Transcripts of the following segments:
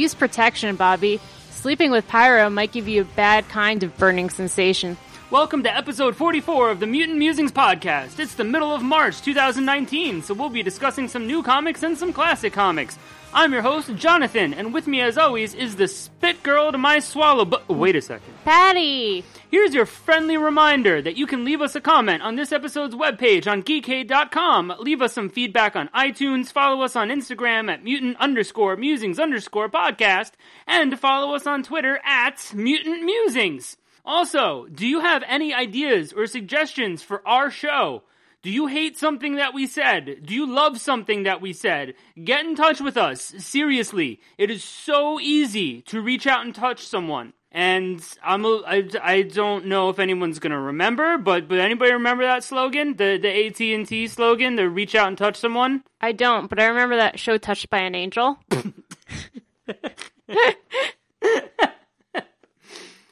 Use protection, Bobby. Sleeping with pyro might give you a bad kind of burning sensation. Welcome to episode 44 of the Mutant Musings podcast. It's the middle of March 2019, so we'll be discussing some new comics and some classic comics. I'm your host, Jonathan, and with me as always is the spit girl to my swallow. But wait a second. Patty! Here's your friendly reminder that you can leave us a comment on this episode's webpage on geekade.com. Leave us some feedback on iTunes, follow us on Instagram at mutant underscore musings underscore podcast, and follow us on Twitter at mutant musings. Also, do you have any ideas or suggestions for our show? Do you hate something that we said? Do you love something that we said? Get in touch with us. Seriously, it is so easy to reach out and touch someone. And I'm a, I, I don't know if anyone's gonna remember, but but anybody remember that slogan, the the AT and T slogan, the reach out and touch someone? I don't, but I remember that show Touched by an Angel.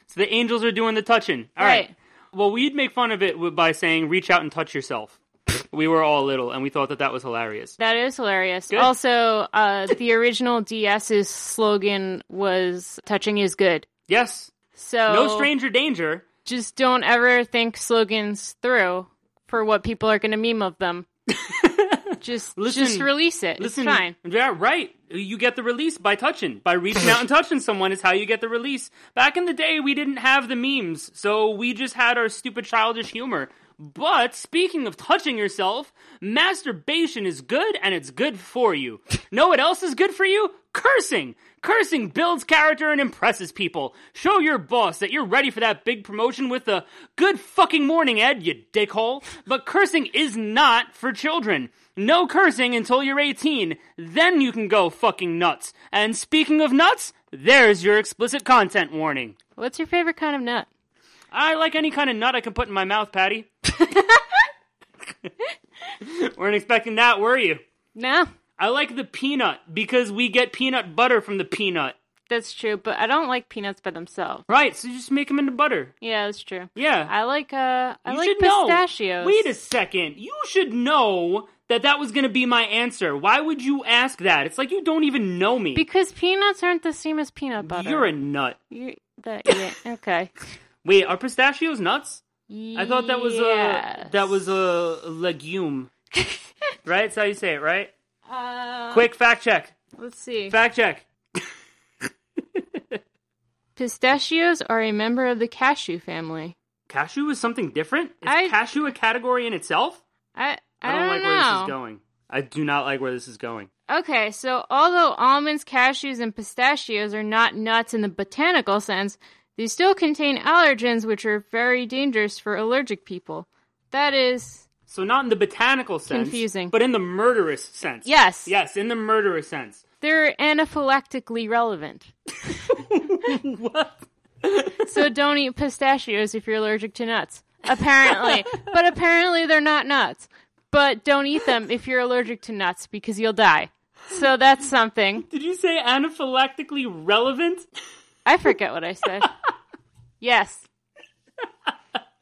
So the angels are doing the touching. All right. Right. Well, we'd make fun of it by saying reach out and touch yourself. we were all little, and we thought that that was hilarious. That is hilarious. Good. Also, uh, the original DS's slogan was "Touching is good." Yes. So No stranger danger. just don't ever think slogans through for what people are going to meme of them. just Listen- just release it. Listen, it's fine. yeah, right. You get the release by touching, by reaching out and touching someone is how you get the release. Back in the day, we didn't have the memes, so we just had our stupid childish humor. But speaking of touching yourself, masturbation is good and it's good for you. Know what else is good for you? Cursing. Cursing builds character and impresses people. Show your boss that you're ready for that big promotion with a good fucking morning, Ed, you dickhole. But cursing is not for children. No cursing until you're 18. Then you can go fucking nuts. And speaking of nuts, there's your explicit content warning. What's your favorite kind of nut? I like any kind of nut I can put in my mouth, Patty. Weren't expecting that, were you? No, I like the peanut because we get peanut butter from the peanut. that's true, but I don't like peanuts by themselves. Right, so you just make them into butter. Yeah, that's true. Yeah. I like uh, I you like should know. pistachios. Wait a second. You should know that that was going to be my answer. Why would you ask that? It's like you don't even know me. because peanuts aren't the same as peanut butter. You're a nut. You're that, yeah, okay. Wait, are pistachios nuts? I thought that was Yes. a that was a legume. right? That's how you say it, right? Uh, Quick fact check. let's see. Fact check. Pistachios are a member of the cashew family. Cashew is something different? Is I- cashew a category in itself? I I, I don't, like know. where this is going. I do not like where this is going. Okay, so although almonds, cashews, and pistachios are not nuts in the botanical sense, they still contain allergens which are very dangerous for allergic people. That is, So not in the botanical sense, Confusing. but in the murderous sense. yes, Yes, in the murderous sense. they're anaphylactically relevant. what? So don't eat pistachios if you're allergic to nuts. Apparently. but apparently they're not nuts. But don't eat them if you're allergic to nuts because you'll die. So that's something. Did you say anaphylactically relevant? I forget what I said. Yes.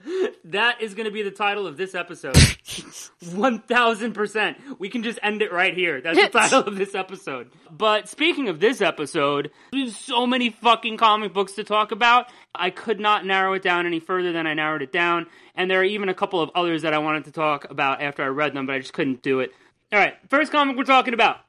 That is going to be the title of this episode. 1000%. We can just end it right here. That's the title of this episode. But speaking of this episode, there's so many fucking comic books to talk about. I could not narrow it down any further than I narrowed it down. And there are even a couple of others that I wanted to talk about after I read them, but I just couldn't do it. All right, first comic we're talking about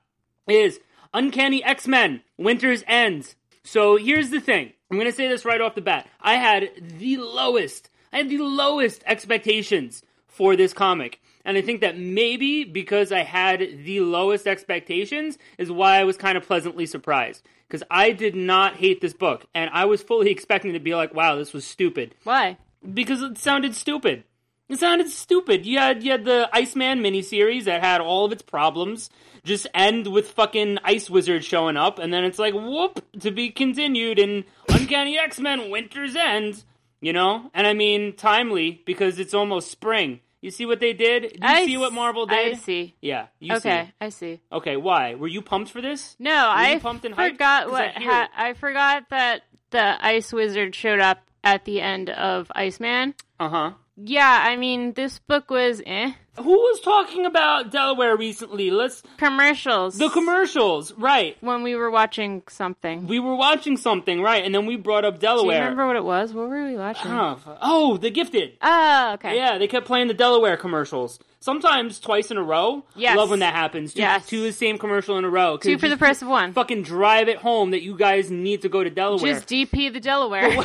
is Uncanny X Men Winter's End. So here's the thing. I'm going to say this right off the bat. I had the lowest, I had the lowest expectations for this comic. And I think that maybe because I had the lowest expectations is why I was kind of pleasantly surprised. Because I did not hate this book. And I was fully expecting to be like, wow, this was stupid Why? because it sounded stupid. It sounded stupid. You had you had the Iceman miniseries that had all of its problems just end with fucking Ice Wizard showing up, and then it's like whoop to be continued in Uncanny X Men Winter's End. You know, and I mean timely because it's almost spring. You see what they did? Do you I see what Marvel did? I see. Yeah, you okay, see. I see. Okay, why? Were you pumped for this? No, I pumped and hyped? forgot what I ha- I forgot that the Ice Wizard showed up at the end of Iceman. Uh huh. Yeah, I mean, this book was eh. Who was talking about Delaware recently? Let's Commercials. the commercials, right? when we were watching something. We were watching something, right? And then we brought up Delaware. Do you remember what it was? What were we watching? Oh, oh, The Gifted. Oh, okay. Yeah, they kept playing the Delaware commercials. Sometimes twice in a row. Yes. Love when that happens. Two, Yes. two the same commercial in a row. Two for the price of one. Fucking drive it home that you guys need to go to Delaware. Just DP the Delaware.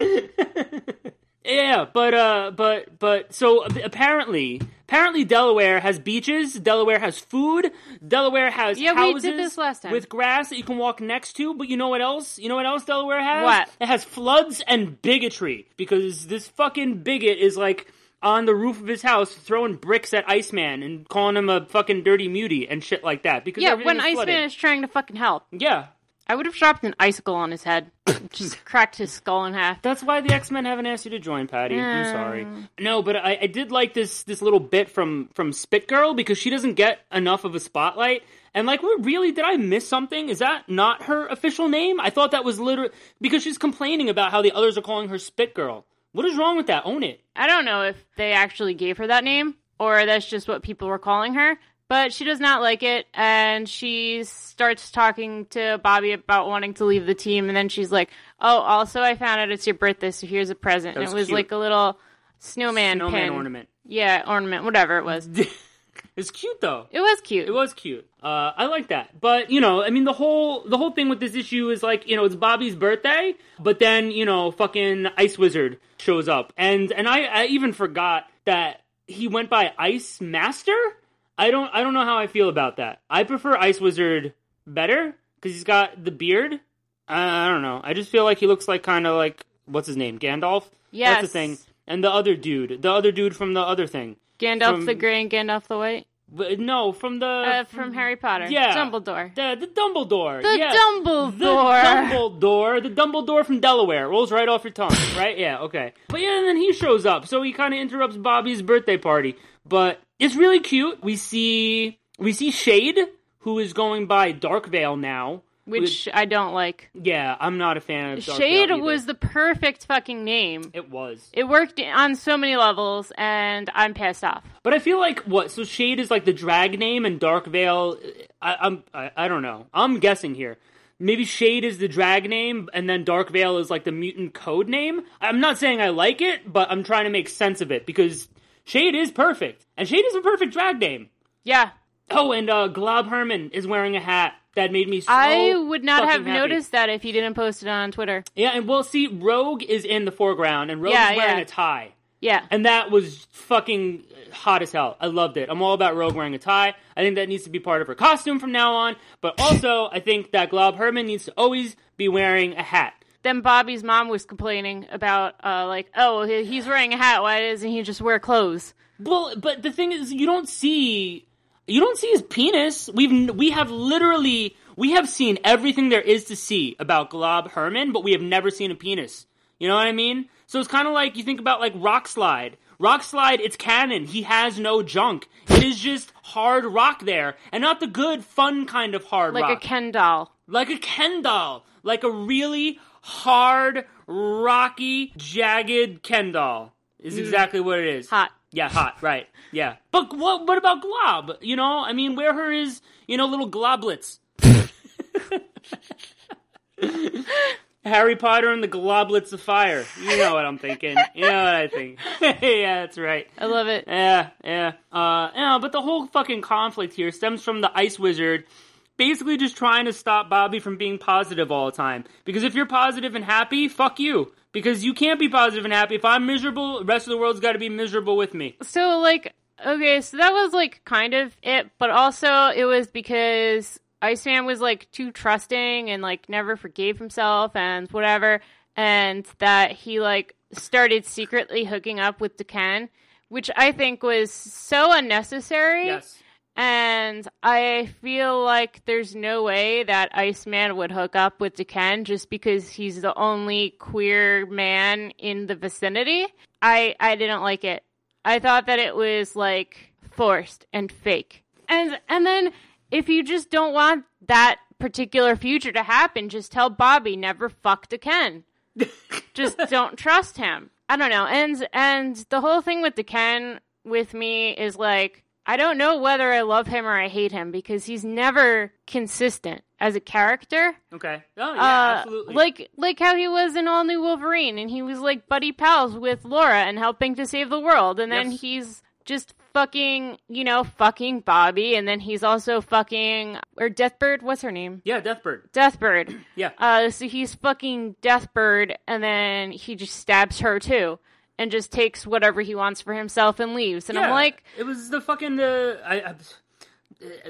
Yeah, but uh, but but so apparently, apparently Delaware has beaches. Delaware has food. Delaware has Yeah, we did this last time. with grass that you can walk next to. But you know what else? You know what else Delaware has? What? It has floods and bigotry because this fucking bigot is like on the roof of his house throwing bricks at Iceman and calling him a fucking dirty mutie and shit like that. Because yeah, when is Iceman flooded. is trying to fucking help. yeah. I would have dropped an icicle on his head. Just cracked his skull in half. That's why the X Men haven't asked you to join, Patty. I'm sorry. No, but I, I did like this this little bit from from Spit Girl because she doesn't get enough of a spotlight. And like, what, really, did I miss something? Is that not her official name? I thought that was literally because she's complaining about how the others are calling her Spit Girl. What is wrong with that? Own it. I don't know if they actually gave her that name or that's just what people were calling her, but she does not like it and she starts talking to Bobby about wanting to leave the team and then she's like, "Oh, also I found out it's your birthday, so here's a present." And it was cute. like a little snowman, Snowman pin. ornament. Yeah, ornament, whatever it was. it's cute though. It was cute. It was cute. Uh, I like that. But you know, I mean, the whole the whole thing with this issue is like, you know, it's Bobby's birthday, but then you know, fucking Ice Wizard shows up, and and I, I even forgot that he went by Ice Master. I don't I don't know how I feel about that. I prefer Ice Wizard better because he's got the beard. I, I don't know. I just feel like he looks like kind of like what's his name, Gandalf. That's Yes. the thing. And the other dude, the other dude from the other thing. Gandalf from- the Grey and Gandalf the White But no, from the uh, from Harry Potter. yeah. Dumbledore. The the Dumbledore. The yeah. Dumbledore. The Dumbledore. The Dumbledore from Delaware. Rolls right off your tongue, right? Yeah, okay. But yeah, and then he shows up. So he kind of interrupts Bobby's birthday party. But it's really cute. We see we see Shade, who is going by Darkveil now. which I don't like. Yeah, I'm not a fan of Darkveil Shade either. was the perfect fucking name. It was. It worked on so many levels, and I'm pissed off. But I feel like what? So Shade is like the drag name, and Darkveil. I, I'm. I, I don't know. I'm guessing here. Maybe Shade is the drag name, and then Darkveil is like the mutant code name. I'm not saying I like it, but I'm trying to make sense of it because Shade is perfect, and Shade is a perfect drag name. Yeah, Oh, and uh, Glob Herman is wearing a hat that made me. so I would not have happy. noticed that if you didn't post it on Twitter. Yeah, and we'll see. Rogue is in the foreground, and Rogue Yeah, is wearing yeah. a tie. Yeah, And that was fucking hot as hell. I loved it. I'm all about Rogue wearing a tie. I think that needs to be part of her costume from now on. But also, I think that Glob Herman needs to always be wearing a hat. Then Bobby's mom was complaining about, uh, like, oh, he's wearing a hat. Why doesn't he just wear clothes? Well, but the thing is, you don't see, you don't see his penis. We've we have literally we have seen everything there is to see about Glob Herman, but we have never seen a penis. You know what I mean? So it's kind of like you think about like Rock Slide. Rock Slide, it's canon. He has no junk. It is just hard rock there, and not the good, fun kind of hard Like rock. a Ken doll. like a Ken doll, like a really hard, rocky, jagged Ken doll. Is exactly what it is. Mm. Hot. Yeah, hot, right. Yeah. But what what about Glob? You know, I mean, where her is, you know, little globlets? Harry Potter and the globlets of fire. You know what I'm thinking. You know what I think. yeah, that's right. I love it. Yeah, yeah. Uh, yeah, but the whole fucking conflict here stems from the Ice Wizard basically just trying to stop Bobby from being positive all the time. Because if you're positive and happy, fuck you. Because you can't be positive and happy. If I'm miserable, the rest of the world's got to be miserable with me. So, like, okay, so that was, like, kind of it, but also it was because Iceman was, like, too trusting and, like, never forgave himself and whatever, and that he, like, started secretly hooking up with Daken, which I think was so unnecessary. Yes. And I feel like there's no way that Iceman would hook up with Daken just because he's the only queer man in the vicinity. I I didn't like it. I thought that it was like forced and fake. And and then if you just don't want that particular future to happen, just tell Bobby never fuck Daken. just don't trust him. I don't know. And and the whole thing with Ken with me is like I don't know whether I love him or I hate him because he's never consistent as a character. Okay. Oh yeah, Uh, absolutely. Like like how he was in All New Wolverine and he was like buddy pals with Laura and helping to save the world and then Yes. he's just fucking, you know, fucking Bobby and then he's also fucking or Deathbird, what's her name? yeah, Deathbird. Deathbird. Yeah. Uh so he's fucking Deathbird and then he just stabs her too and just takes whatever he wants for himself and leaves. And I'm like it was the fucking the. I, I,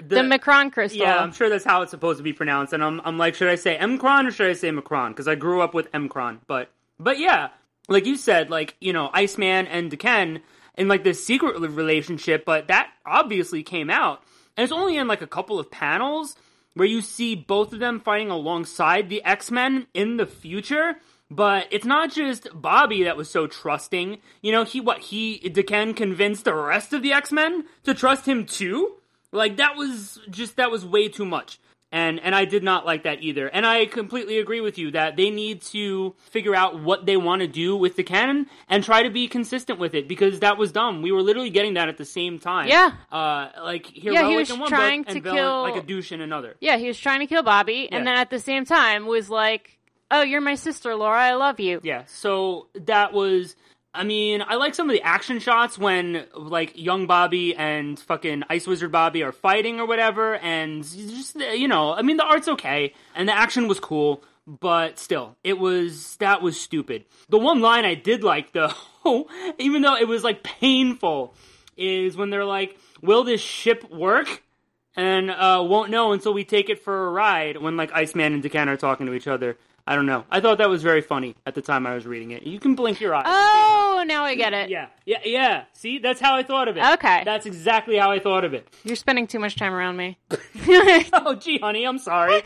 the, Macron crystal. Yeah, I'm sure that's how it's supposed to be pronounced, and I'm, I'm like, should I say Mcron or should I say Macron? Because I grew up with Mcron, but but yeah, like you said, like you know, Iceman and Daken in like this secret relationship, but that obviously came out, and it's only in like a couple of panels where you see both of them fighting alongside the X Men in the future. But it's not just Bobby that was so trusting. You know, he what he Daken convinced the rest of the X Men to trust him too. Like that was just that was way too much. And and I did not like that either. And I completely agree with you that they need to figure out what they want to do with the canon and try to be consistent with it because that was dumb. We were literally getting that at the same time. Yeah. Uh like heroic Yeah, he was in one trying book to and villain, kill- like a douche in another. Yeah, he was trying to kill Bobby, and then at the same time was like, "Oh, you're my sister, Laura. I love you." Yeah, so that was. I mean, I like some of the action shots when like young Bobby and fucking Ice Wizard Bobby are fighting or whatever, and just you know, I mean, the art's okay and the action was cool, but still, it was that was stupid. The one line I did like though, even though it was like painful, is when they're like, "Will this ship work?" and uh, won't know until we take it for a ride when like Iceman and Daken are talking to each other. I don't know. I thought that was very funny at the time I was reading it. You can blink your eyes. Oh, now I get it. Yeah, yeah, yeah. See, that's how I thought of it. Okay. That's exactly how I thought of it. You're spending too much time around me. Oh, gee, honey, I'm sorry.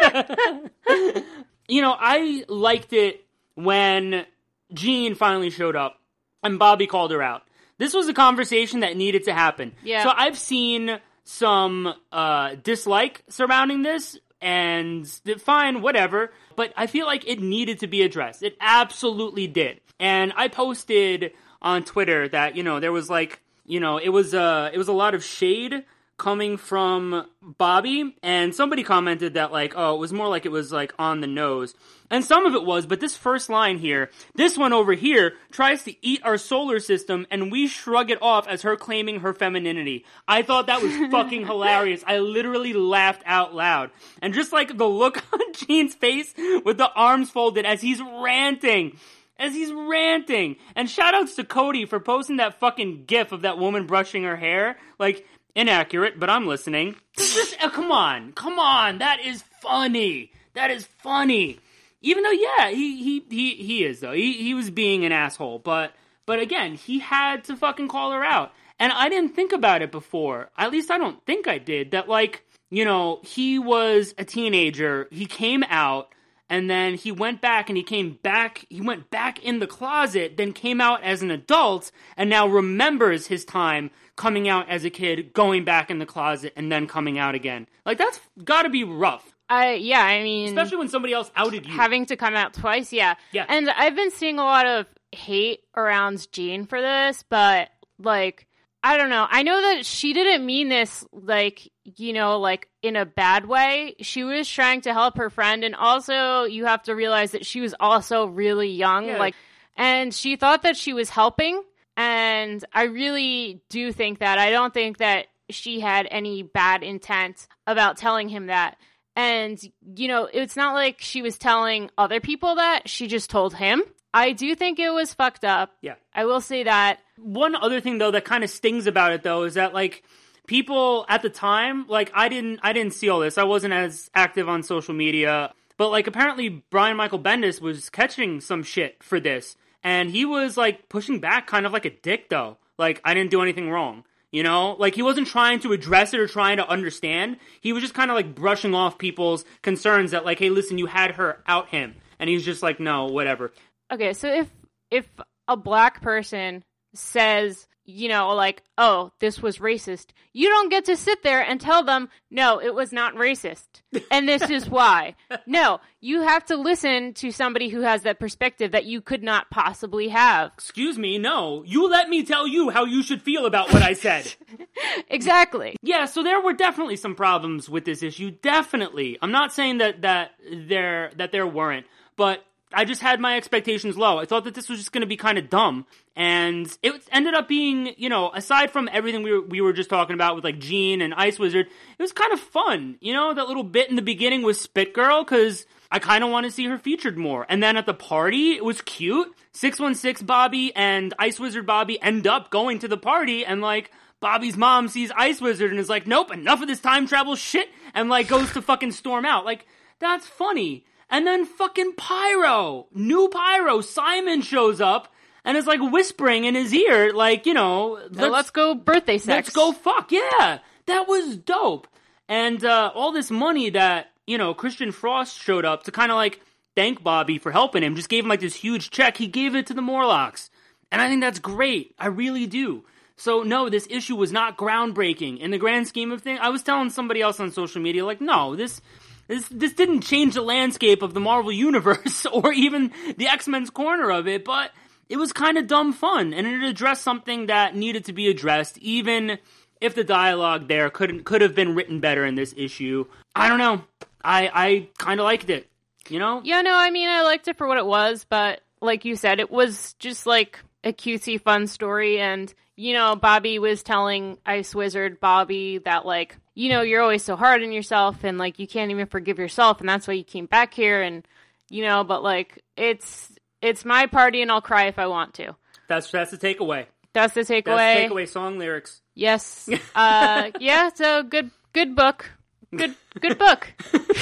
you know, I liked it when Jean finally showed up and Bobby called her out. This was a conversation that needed to happen. Yeah. So I've seen some uh, dislike surrounding this, and fine, whatever. But I feel like it needed to be addressed. It absolutely did. And I posted on Twitter that you know there was like you know it was uh it was a lot of shade coming from Bobby, and somebody commented that like, oh, it was more like it was like on the nose, and some of it was. But this first line here, this one over here, tries to eat our solar system, and we shrug it off as her claiming her femininity. I thought that was fucking hilarious. I literally laughed out loud, and just like the look on Jean's face with the arms folded as he's ranting as he's ranting. And shout outs to Cody for posting that fucking gif of that woman brushing her hair. Like, inaccurate, but I'm listening. Just, oh, come on, come on, that is funny. That is funny. Even though, yeah, he he he, he is though. He he was being an asshole, but but again, he had to fucking call her out. And I didn't think about it before. At least I don't think I did. That like, you know, he was a teenager. He came out and then he went back and he came back he went back in the closet then came out as an adult and now remembers his time coming out as a kid going back in the closet and then coming out again like that's got to be rough I yeah, I mean, especially when somebody else outed you having to come out twice. Yeah, Yeah. And I've been seeing a lot of hate around Jean for this, but like, I don't know. I know that she didn't mean this like you know like in a bad way. She was trying to help her friend, and also you have to realize that she was also really young. Yeah. Like, and she thought that she was helping, and I really do think that. I don't think that she had any bad intent about telling him that. And, you know, it's not like she was telling other people that, she just told him. I do think it was fucked up. yeah I will say that. one other thing though that kind of stings about it though is that like people at the time like i didn't i didn't see all this i wasn't as active on social media but like apparently brian michael bendis was catching some shit for this and he was like pushing back kind of like a dick though. Like i didn't do anything wrong you know? Like he wasn't trying to address it or trying to understand. He was just kind of like brushing off people's concerns that like hey listen you had her out him. And he's just like no whatever. Okay, so if if a black person says you know, like, oh, this was racist. You don't get to sit there and tell them, no, it was not racist. And this is why. No, you have to listen to somebody who has that perspective that you could not possibly have. Excuse me, no. You let me tell you how you should feel about what I said. Exactly. yeah, so there were definitely some problems with this issue. Definitely. I'm not saying that that there that there weren't, but I just had my expectations low. I thought that this was just going to be kind of dumb, and it ended up being, you know, aside from everything we were, we were just talking about with like Jean and Ice Wizard, it was kind of fun. You know, that little bit in the beginning with Spit Girl because I kind of want to see her featured more. And then at the party, it was cute. Six one six Bobby and Ice Wizard Bobby end up going to the party, and like. Bobby's mom sees Ice Wizard and is like, nope, enough of this time travel shit, and like goes to fucking storm out. Like, that's funny. And then fucking Pyro, new Pyro, Simon shows up and is like whispering in his ear, like, you know, So let's, go birthday sex. let's go fuck. Yeah. That was dope. And uh, all this money that, you know, Christian Frost showed up to kind of like thank Bobby for helping him, just gave him like this huge check. He gave it to the Morlocks. And I think that's great. I really do. So no, this issue was not groundbreaking in the grand scheme of things. I was telling somebody else on social media, like, no, this this this didn't change the landscape of the Marvel universe or even the X Men's corner of it, but it was kind of dumb fun, and it addressed something that needed to be addressed, even if the dialogue there couldn't could have been written better in this issue. I don't know. I I kind of liked it. You know? Yeah, no, I mean, I liked it for what it was, but like you said, it was just like a cutesy, fun story. And, you know, Bobby was telling Ice Wizard Bobby that, like, you know, you're always so hard on yourself and, like, you can't even forgive yourself. And that's why you came back here. And, you know, but, like, it's, it's my party and I'll cry if I want to. That's that's the takeaway. That's the That's takeaway. the takeaway song lyrics. Yes. Uh, yeah, so good, good book. Good, good book.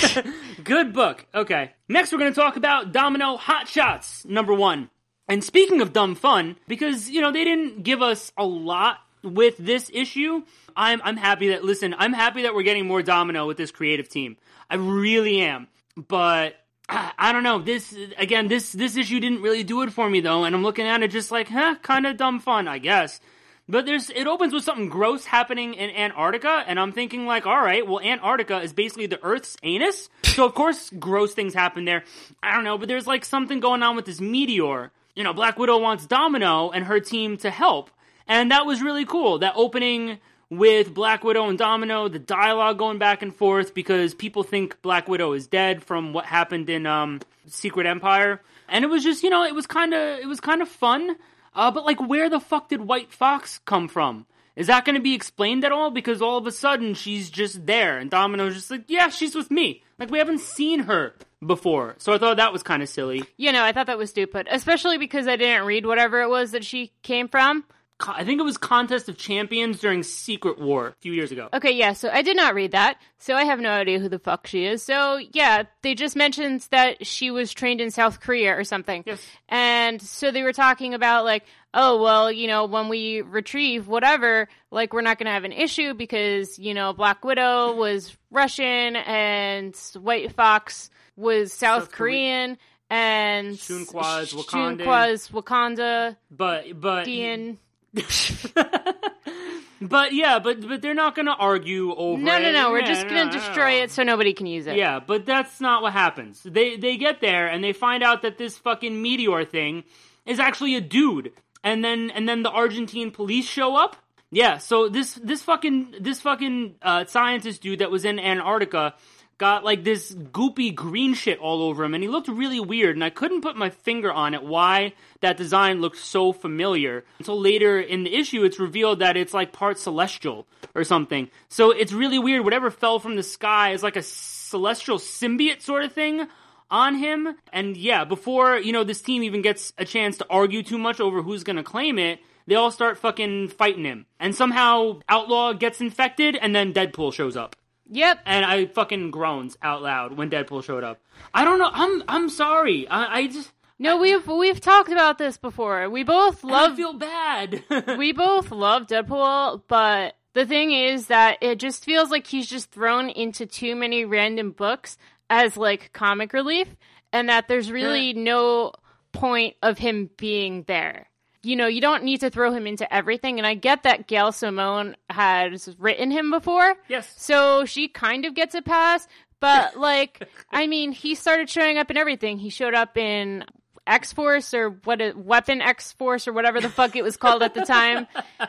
Good book. Okay. Next, we're going to talk about Domino Hot Shots, number one. And speaking of dumb fun, because, you know, they didn't give us a lot with this issue, I'm, I'm happy that, listen, I'm happy that we're getting more Domino with this creative team. I really am. But, I, don't know, this, again, this, this issue didn't really do it for me, though, and I'm looking at it just like, huh, kind of dumb fun, I guess. But there's it opens with something gross happening in Antarctica, and I'm thinking like, all right, well, Antarctica is basically the Earth's anus, so of course gross things happen there. I don't know, but there's like something going on with this meteor. You know, Black Widow wants Domino and her team to help, and that was really cool. That opening with Black Widow and Domino, the dialogue going back and forth because people think Black Widow is dead from what happened in um, Secret Empire, and it was just you know it was kind of it was kind of fun. Uh, but like, where the fuck did White Fox come from? Is that going to be explained at all? Because all of a sudden she's just there, and Domino's just like, yeah, she's with me. Like we haven't seen her before, so I thought that was kind of silly. You know, I thought that was stupid, especially because I didn't read whatever it was that she came from. I think it was Contest of Champions during Secret War a few years ago. Okay, yeah, so I did not read that, so I have no idea who the fuck she is. So, yeah, they just mentioned that she was trained in South Korea or something. Yes. And so they were talking about, like, oh, well, you know, when we retrieve whatever, like, we're not going to have an issue because, you know, Black Widow was Russian and White Fox was South, South Korea- Korean. And Shunqua is Wakandan. Shunqua Wakanda. But but Ian. but yeah, but but they're not going to argue over. No, no, it. no. We're Yeah, just no, gonna no, destroy no. it so nobody can use it. Yeah, but that's not what happens. They they get there and they find out that this fucking meteor thing is actually a dude. And then and then the Argentine police show up. Yeah, so this this fucking this fucking uh, scientist dude that was in Antarctica got like this goopy green shit all over him and he looked really weird and I couldn't put my finger on it why that design looked so familiar. Until later in the issue it's revealed that it's like part celestial or something. So it's really weird whatever fell from the sky is like a celestial symbiote sort of thing on him. And yeah, before, you know, this team even gets a chance to argue too much over who's gonna claim it, they all start fucking fighting him. And somehow Outlaw gets infected and then Deadpool shows up. Yep. And I fucking groans out loud when Deadpool showed up. I don't know. I'm I'm sorry. I, I just No, we've we've talked about this before. We both I love feel bad. we both love Deadpool, but the thing is that it just feels like he's just thrown into too many random books as like comic relief, and that there's really no point of him being there. You know, you don't need to throw him into everything. And I get that Gail Simone has written him before. Yes. So she kind of gets a pass. But, like, I mean, he started showing up in everything. He showed up in X Force or what, it, Weapon X Force or whatever the fuck it was called at the time.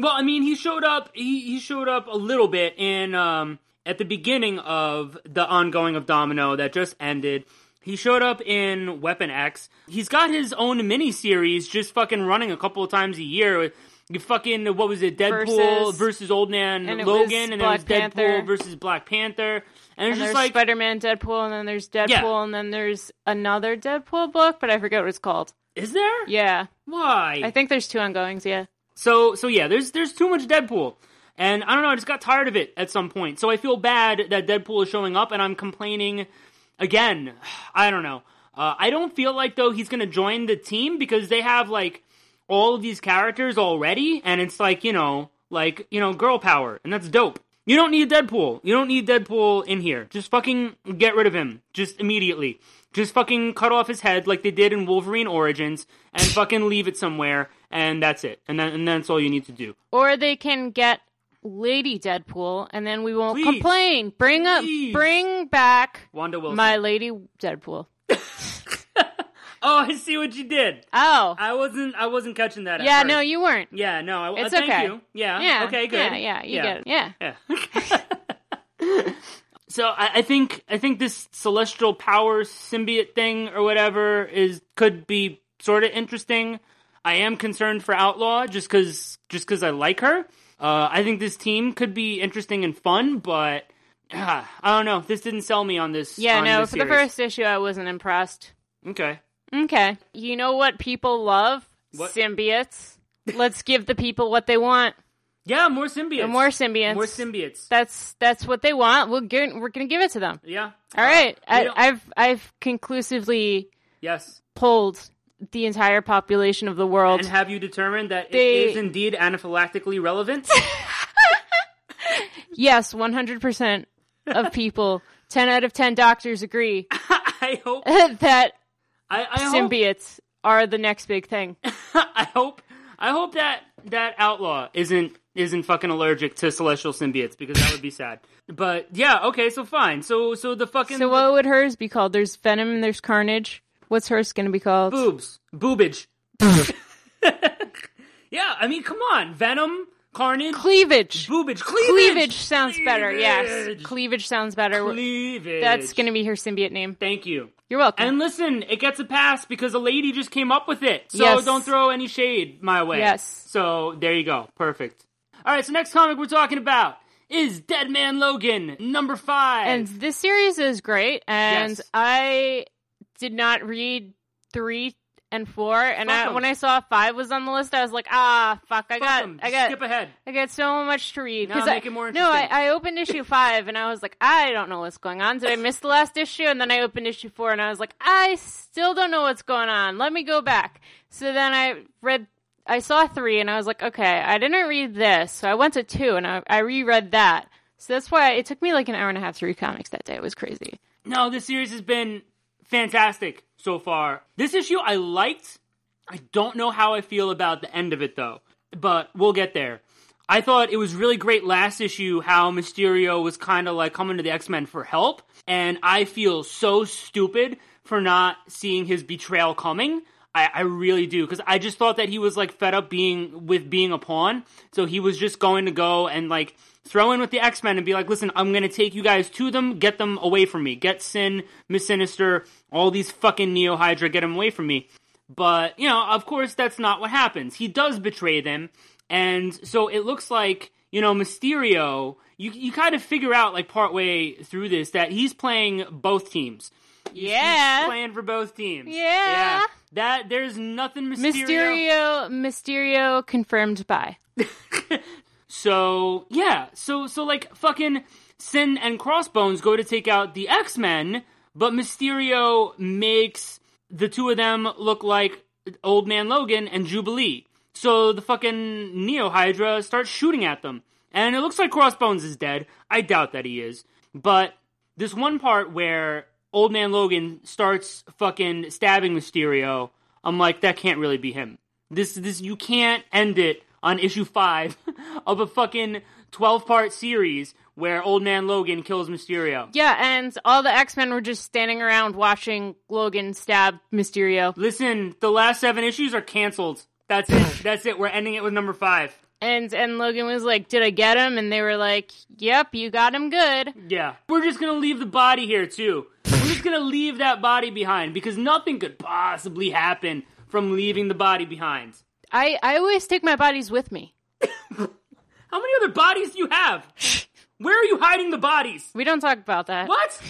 Well, I mean, he showed up. He he showed up a little bit in um at the beginning of the ongoing of Domino that just ended. He showed up in Weapon X. He's got his own mini series, just fucking running a couple of times a year. You fucking what was it? Deadpool versus, Versus- Old Man and Logan, and then Deadpool Panther. versus Black Panther. And it's just like Spider Man, Deadpool, and then there's Deadpool, Yeah. and then there's another Deadpool book, but I forget what it's called. is there? Yeah. Why? I think there's two ongoings, yeah. So so yeah, there's there's too much Deadpool. And I don't know, I just got tired of it at some point. So I feel bad that Deadpool is showing up and I'm complaining again. I don't know. Uh, I don't feel like though he's going to join the team because they have like all of these characters already and it's like, you know, like, you know, girl power and that's dope. You don't need Deadpool. You don't need Deadpool in here. Just fucking get rid of him. Just immediately. Just fucking cut off his head like they did in Wolverine Origins and fucking leave it somewhere and that's it. And then and that's all you need to do. Or they can get Lady Deadpool, and then we won't Please. complain. Bring up, Please. bring back Wanda Wilson. my Lady Deadpool. oh, I see what you did. Oh, I wasn't I wasn't catching that. yeah, no, you weren't. Yeah, no. I, It's uh, thank okay. you. Yeah. Yeah, Okay. Good. Yeah, yeah, you get it. Yeah. Yeah. so I, I think I think this celestial power symbiote thing or whatever is could be sort of interesting. I am concerned for Outlaw just because just because I like her. Uh, I think this team could be interesting and fun, but uh, I don't know. This didn't sell me on this. Yeah, on no, this for the first issue, I wasn't impressed. Okay. Okay. You know what people love? What? Symbiotes. Let's give the people what they want. Yeah, more symbiotes. More symbiotes. More symbiotes. That's that's what they want. We'll give, we're going to give it to them. yeah. All right. we I, I've I've conclusively Yes. pulled the entire population of the world. And have you determined that They- it is indeed anaphylactically relevant? yes, 100% of people, 10 out of 10 doctors agree I hope. that I, I hope. symbiotes are the next big thing. I hope. I hope that that outlaw isn't isn't fucking allergic to celestial symbiotes because that would be sad. But yeah, okay, so fine. So so the fucking So what would hers be called? There's Venom and there's Carnage. What's hers going to be called? boobs, boobage. yeah, I mean, come on, Venom, Carnage, Cleavage. boobage, cleavage. Cleavage sounds better. Yes. Cleavage. Sounds better. Cleavage. That's going to be her symbiote name. Thank you. You're welcome. And listen, it gets a pass because a lady just came up with it. So Yes. don't throw any shade my way. Yes. So there you go. Perfect. All right, so next comic we're talking about is Dead Man Logan, number five. And this series is great, and Yes. I did not read three and four, and I, when I saw five was on the list, I was like, ah, fuck, I Fuck got. I got, skip ahead. I got so much to read. No, 'Cause make I, No, I. I opened issue five, and I was like, I don't know what's going on. Did I miss the last issue? And then I opened issue four, and I was like, I still don't know what's going on. Let me go back. So then I read. I saw three, and I was like, okay, I didn't read this, so I went to two, and I, I reread that. So that's why it took me like an hour and a half to read comics that day. It was crazy. No, this series has been fantastic so far. This issue I liked. I don't know how I feel about the end of it though, but we'll get there. I thought it was really great last issue how Mysterio was kind of like coming to the X Men for help, and I feel so stupid for not seeing his betrayal coming. I, I really do because I just thought that he was like fed up being with being a pawn, so he was just going to go and like throw in with the X Men and be like, "Listen, I'm gonna take you guys to them, get them away from me, get Sin, Miss Sinister, all these fucking Neo Hydra, get them away from me." But, you know, of course, that's not what happens. He does betray them. And so it looks like, you know, Mysterio, you, you kind of figure out, like, partway through this, that he's playing both teams. He's Yeah. playing for both teams. Yeah. That, there's nothing Mysterio. Mysterio, Mysterio confirmed by. So, yeah. So, so, like, fucking Sin and Crossbones go to take out the X Men, but Mysterio makes the two of them look like Old Man Logan and Jubilee. So the fucking Neo Hydra starts shooting at them. And it looks like Crossbones is dead. I doubt that he is. But this one part where Old Man Logan starts fucking stabbing Mysterio, I'm like, that can't really be him. This this you can't end it on issue five of a fucking twelve part series where Old Man Logan kills Mysterio. Yeah, and all the X Men were just standing around watching Logan stab Mysterio. Listen, the last seven issues are canceled. That's it. That's it. We're ending it with number five. And and Logan was like, "Did I get him?" And they were like, "Yep, you got him good." Yeah. We're just gonna leave the body here too. We're just gonna leave that body behind because nothing could possibly happen from leaving the body behind. I I always take my bodies with me. How many other bodies do you have? Where are you hiding the bodies? We don't talk about that. What?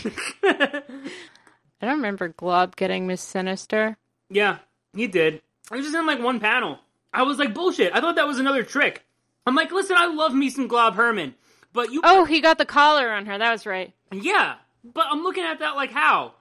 I don't remember Glob getting Miss Sinister. yeah, he did. I was just in like one panel. I was like, bullshit. I thought that was another trick. I'm like, listen, I love me some Glob Herman, but you, Oh, he got the collar on her. That was right. yeah, but I'm looking at that like how?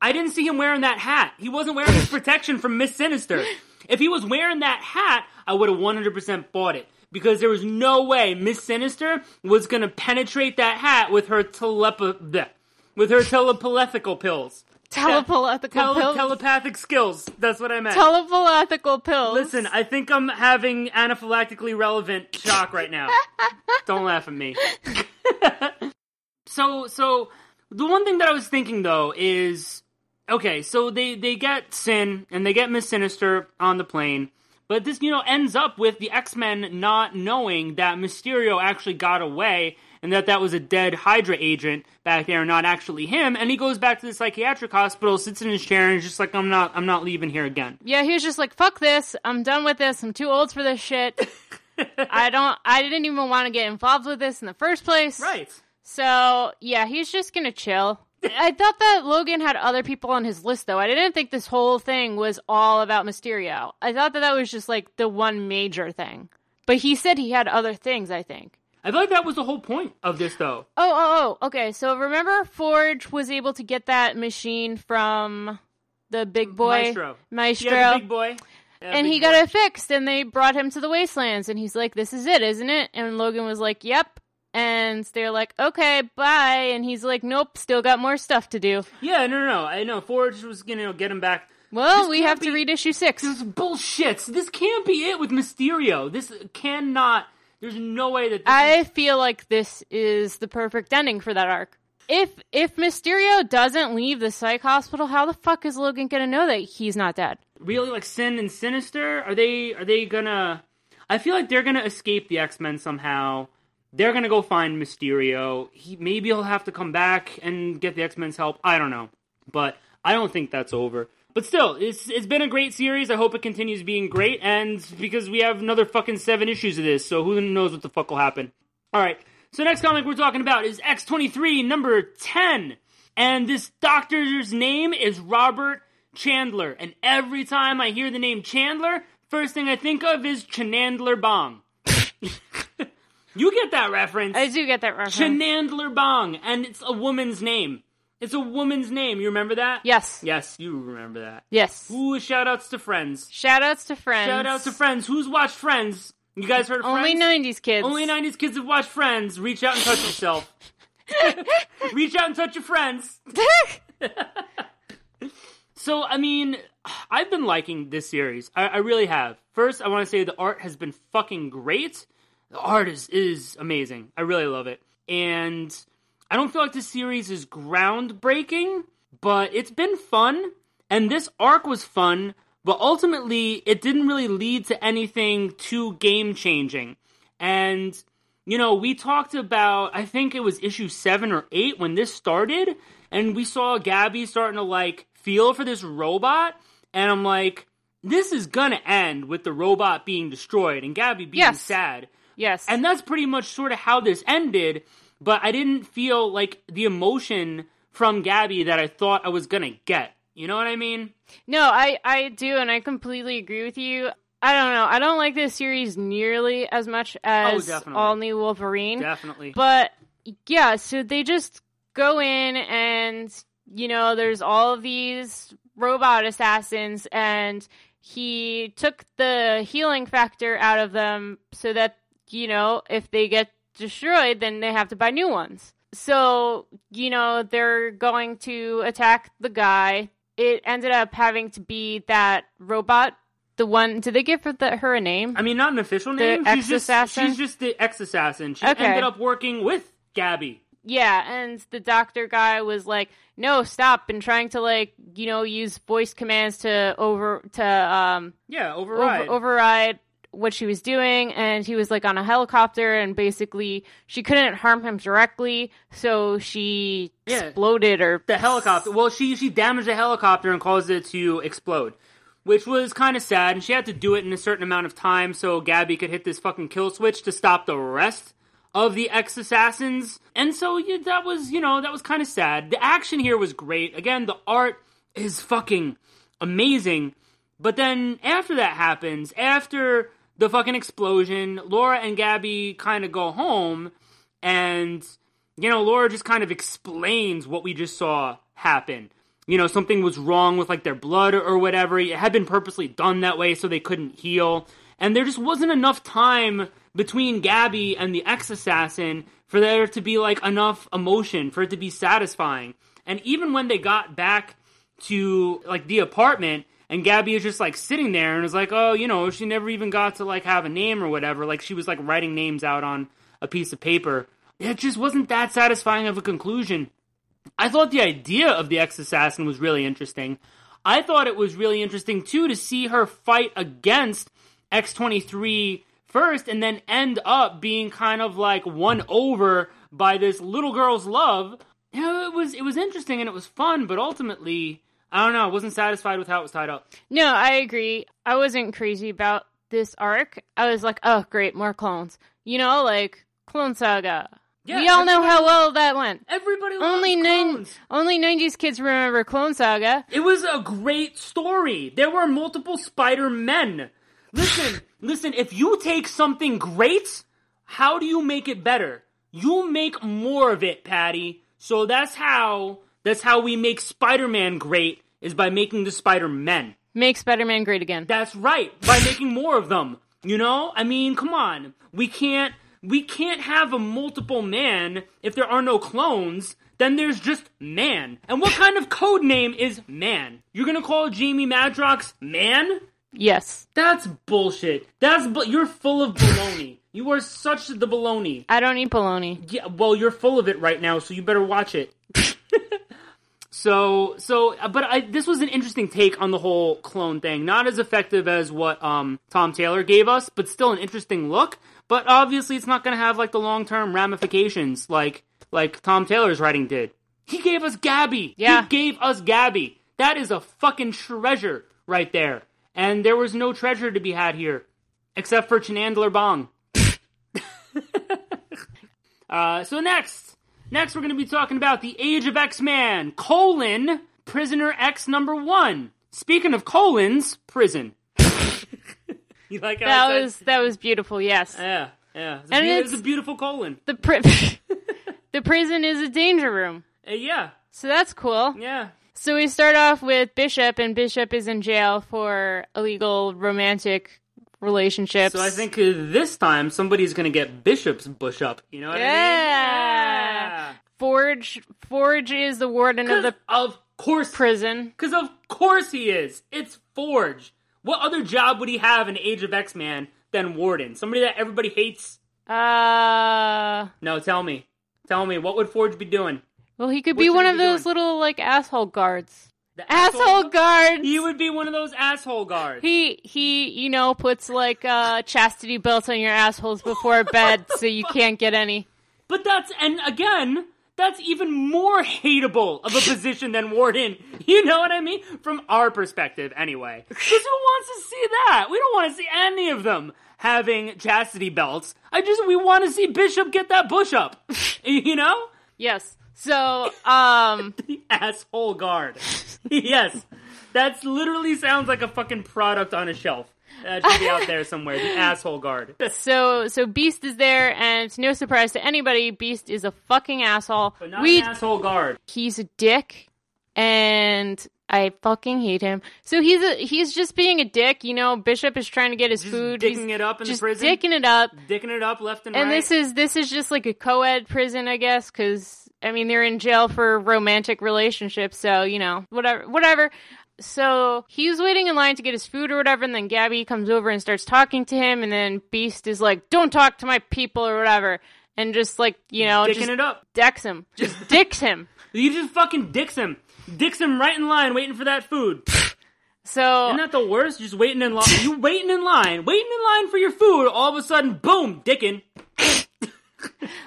I didn't see him wearing that hat. He wasn't wearing his protection from Miss Sinister. If he was wearing that hat, I would have 100% bought it. Because there was no way Miss Sinister was gonna penetrate that hat with her telepa- with her telepathical pills. Telepathical Tele- pills. telepathic skills. That's what I meant. Telepathical pills. Listen, I think I'm having anaphylactically relevant shock right now. Don't laugh at me. so, so the one thing that I was thinking though is, okay, so they they get Sin and they get Miss Sinister on the plane, but this you know ends up with the X Men not knowing that Mysterio actually got away and that that was a dead Hydra agent back there, not actually him. And he goes back to the psychiatric hospital, sits in his chair, and is just like, I'm not, I'm not leaving here again. Yeah, he was just like, "Fuck this! I'm done with this. I'm too old for this shit. I don't. I didn't even want to get involved with this in the first place. Right. So yeah, he's just gonna chill. I thought that Logan had other people on his list, though. I didn't think this whole thing was all about Mysterio. I thought that that was just like the one major thing. But he said he had other things. I think. I like that was the whole point of this, though. Oh, oh, oh. Okay, so remember, Forge was able to get that machine from the big boy Maestro. Maestro, Yeah, the big boy. Yeah, and big he boy. got it fixed, and they brought him to the Wastelands, and he's like, "This is it, isn't it?" And Logan was like, "Yep." And they're like, "Okay, bye." And he's like, "Nope, still got more stuff to do." Yeah, no, no, no. I know. Forge was gonna you know, get him back. Well, This we have to read issue six. This is bullshit. This can't be it with Mysterio. This cannot. There's no way that. This is- I feel like this is the perfect ending for that arc. If if Mysterio doesn't leave the psych hospital, how the fuck is Logan gonna know that he's not dead? really like Sin and Sinister. Are they? Are they gonna? I feel like they're gonna escape the X Men somehow. They're gonna go find Mysterio. He maybe he'll have to come back and get the X Men's help. I don't know, but I don't think that's over. But still, it's it's been a great series. I hope it continues being great, and because we have another fucking seven issues of this, so who knows what the fuck will happen. All right. So next comic we're talking about is X twenty three number ten, and this doctor's name is Robert Chandler. And every time I hear the name Chandler, first thing I think of is Chanandler Bong. you get that reference? I do get that reference. Chanandler Bong, and it's a woman's name. It's a woman's name. You remember that? yes. Yes, you remember that. Yes. Ooh, shout outs to Friends. Shout outs to friends. Shout outs to Friends. Who's watched Friends? You guys heard of Only Friends? 90s kids. Only 90s kids have watched Friends. Reach out and touch yourself. Reach out and touch your friends. So, I mean, I've been liking this series. I, I really have. First, I want to say the art has been fucking great. The art is, is amazing. I really love it. And I don't feel like this series is groundbreaking, but it's been fun. And this arc was fun, but ultimately, it didn't really lead to anything too game changing. And, you know, we talked about, I think it was issue seven or eight when this started, and we saw Gabby starting to, like, feel for this robot. And I'm like, this is gonna end with the robot being destroyed and Gabby being Yes. sad. Yes. And that's pretty much sort of how this ended, but I didn't feel like the emotion from Gabby that I thought I was gonna get. You know what I mean? no, I, I do, and I completely agree with you. I don't know. I don't like this series nearly as much as Oh. All New Wolverine. Definitely. But yeah, so they just go in and you know, there's all of these robot assassins and he took the healing factor out of them so that, you know, if they get destroyed, then they have to buy new ones. So, you know, they're going to attack the guy. It ended up having to be that robot, the one. Did they give her, the, her a name? I mean, not an official name. she's just ex-assassin? she's just the ex assassin. She Okay. ended up working with Gabby. Yeah, and the doctor guy was like, "No, stop!" and trying to like, you know, use voice commands to over to um Yeah, override. over, override what she was doing and he was like on a helicopter and basically she couldn't harm him directly so she Yeah. exploded or the helicopter. Well, she she damaged the helicopter and caused it to explode, which was kind of sad. And she had to do it in a certain amount of time so Gabby could hit this fucking kill switch to stop the rest of the ex assassins. And so yeah, that was you know that was kind of sad. The action here was great. Again, the art is fucking amazing. But then after that happens, after the fucking explosion, Laura and Gabby kind of go home and you know, Laura just kind of explains what we just saw happen. You know, something was wrong with like their blood or, whatever. It had been purposely done that way so they couldn't heal. And there just wasn't enough time between Gabby and the ex assassin for there to be like enough emotion, for it to be satisfying. And even when they got back to like the apartment and Gabby is just like sitting there and is like, oh, you know, she never even got to like have a name or whatever. Like she was like writing names out on a piece of paper. It just wasn't that satisfying of a conclusion. I thought the idea of the ex assassin was really interesting. I thought it was really interesting too to see her fight against X23 first and then end up being kind of like won over by this little girl's love. You know, it was it was interesting and it was fun, but ultimately, I don't know, I wasn't satisfied with how it was tied up. no i agree i wasn't crazy about this arc i was like oh great more clones you know like clone saga Yeah, we all know how well that went Everybody loves only clones. only 90s kids remember clone saga It was a great story. There were multiple Spider Men. Listen, listen, if you take something great, how do you make it better? You make more of it, Patty. So that's how that's how we make Spider-Man great is by making the Spider-Men. make spider-man great again That's right, by making more of them. You know? I mean, come on. We can't we can't have a multiple man if there are no clones. Then there's just man. And what kind of code name is man? You're gonna call Jamie Madrox man? yes That's bullshit. That's bu- you're full of baloney. You are such the baloney. i don't eat baloney. Yeah, well, you're full of it right now, so you better watch it. so, so, uh, but I, this was an interesting take on the whole clone thing. Not as effective as what um, Tom Taylor gave us, but still an interesting look. But obviously, it's not going to have like the long term ramifications like like Tom Taylor's writing did. He gave us Gabby. Yeah. He gave us Gabby. That is a fucking treasure right there. And there was no treasure to be had here, except for Chanandler Bong. Uh, so next, next we're going to be talking about the Age of X-Man, colon, Prisoner X number one. Speaking of colons, prison. you like how that I said- was that was beautiful yes Yeah, yeah. It's And it's- it's a beautiful colon. the pri- the prison is a danger room Uh, yeah, so that's cool yeah. So we start off with Bishop, and Bishop is in jail for illegal romantic relationships. So I think uh, this time somebody's going to get Bishop's bush up. You know what Yeah. I mean? Yeah. Forge Forge is the warden of the of course, prison. because of course he is. It's Forge. What other job would he have in Age of X-Man than Warden? Somebody that everybody hates. Uh, No, tell me. Tell me, what would Forge be doing? well, he could What be one of those doing? little like asshole guards. The Asshole guards. He would be one of those asshole guards. He he, you know, puts like uh chastity belts on your assholes before bed, so you can't get any. but that's, and again, that's even more hateable of a position than Warden. You know what I mean? From our perspective, anyway. Because who wants to see that? We don't want to see any of them having chastity belts. I just, we want to see Bishop get that bush up. you know? Yes. So, um, The asshole guard. yes. That's literally sounds like a fucking product on a shelf. That should be out there somewhere. The asshole guard. so so Beast is there, and it's no surprise to anybody. Beast is a fucking asshole. But not we an asshole guard. he's a dick and I fucking hate him. So he's a, he's just being a dick, you know. Bishop is trying to get his Just food. dicking he's it up in the prison? dicking it up. Dicking it up left and, And right. And this is this is just like a co-ed prison, I guess, because I mean they're in jail for romantic relationships. So you know, whatever, whatever. So he's waiting in line to get his food or whatever, and then Gabby comes over and starts talking to him, and then Beast is like, "Don't talk to my people" or whatever, and just like you know, Dicking just it up. decks him, just dicks him. You just fucking dicks him. Dicks him right in line waiting for that food. So Isn't that the worst? Just waiting in line. You waiting in line, waiting in line for your food. All of a sudden, boom, dicking.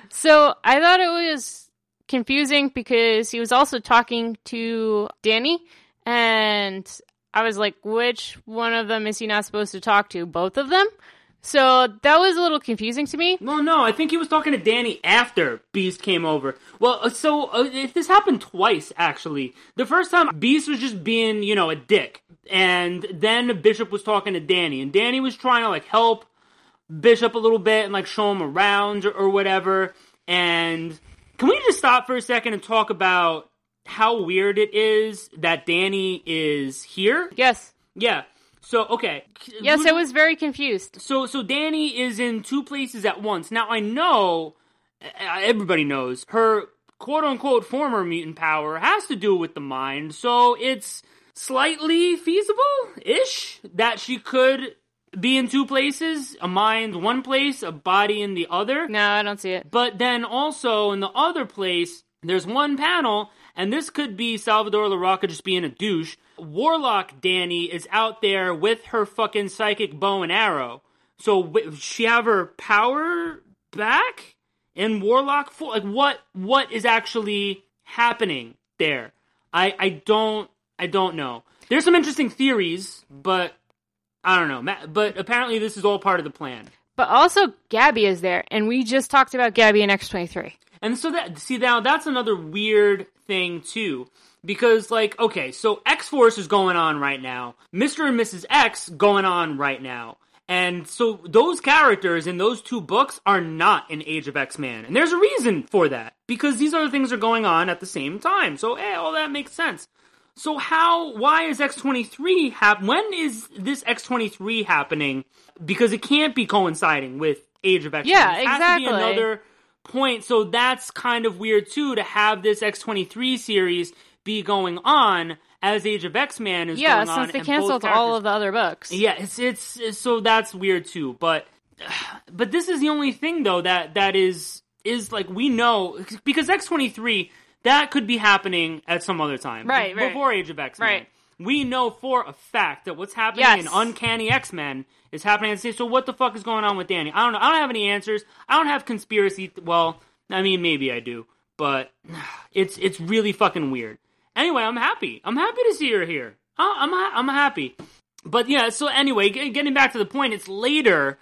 So I thought it was confusing because he was also talking to Danny, and I was like, which one of them is he not supposed to talk to? Both of them? So that was a little confusing to me. Well, no, I think he was talking to Danny after Beast came over. Well, uh, so uh, this happened twice, actually. The first time, Beast was just being, you know, a dick. And then Bishop was talking to Danny, and Danny was trying to, like, help Bishop a little bit and, like, show him around or, or whatever. And can we just stop for a second and talk about how weird it is that Danny is here? Yes. Yeah. So, okay. Yes, I was very confused. so so Danny is in two places at once. Now I know uh, everybody knows her quote unquote former mutant power has to do with the mind. So it's slightly feasible ish that she could be in two places, a mind one place, a body in the other. No, I don't see it. But then also in the other place, there's one panel, and this could be Salvador Larroca just being a douche. Warlock Danny is out there with her fucking psychic bow and arrow. So w- she have her power back in Warlock for like what what is actually happening there? I I don't I don't know. There's some interesting theories, but I don't know. But apparently this is all part of the plan. But also, Gabby is there, and we just talked about Gabby in X23. And so that see now that's another weird thing too. Because like, okay, so X Force is going on right now. Mr. and Mrs. X going on right now. And so those characters in those two books are not in Age of X-Man. And there's a reason for that. Because these other things are going on at the same time. So hey, all that makes sense. So how why is X23 hap when is this X23 happening? Because it can't be coinciding with Age of X-Men. Yeah, It has to be exactly. another point. So that's kind of weird too to have this X23 series be going on as Age of X-Man is Yeah, going on. since they canceled all of the other books. yeah, it's, it's it's- so that's weird too. But but this is the only thing though that that is is like we know because X twenty three that could be happening at some other time, Right, right. before Age of X Men. Right. We know for a fact that what's happening Yes. in Uncanny X Men is happening. at the same- So what the fuck is going on with Danny? I don't know. I don't have any answers. I don't have conspiracy. Well, I mean maybe I do, but it's it's really fucking weird. Anyway, I'm happy. I'm happy to see her here. I'm ha- I'm happy. But yeah, so anyway, getting back to the point, it's later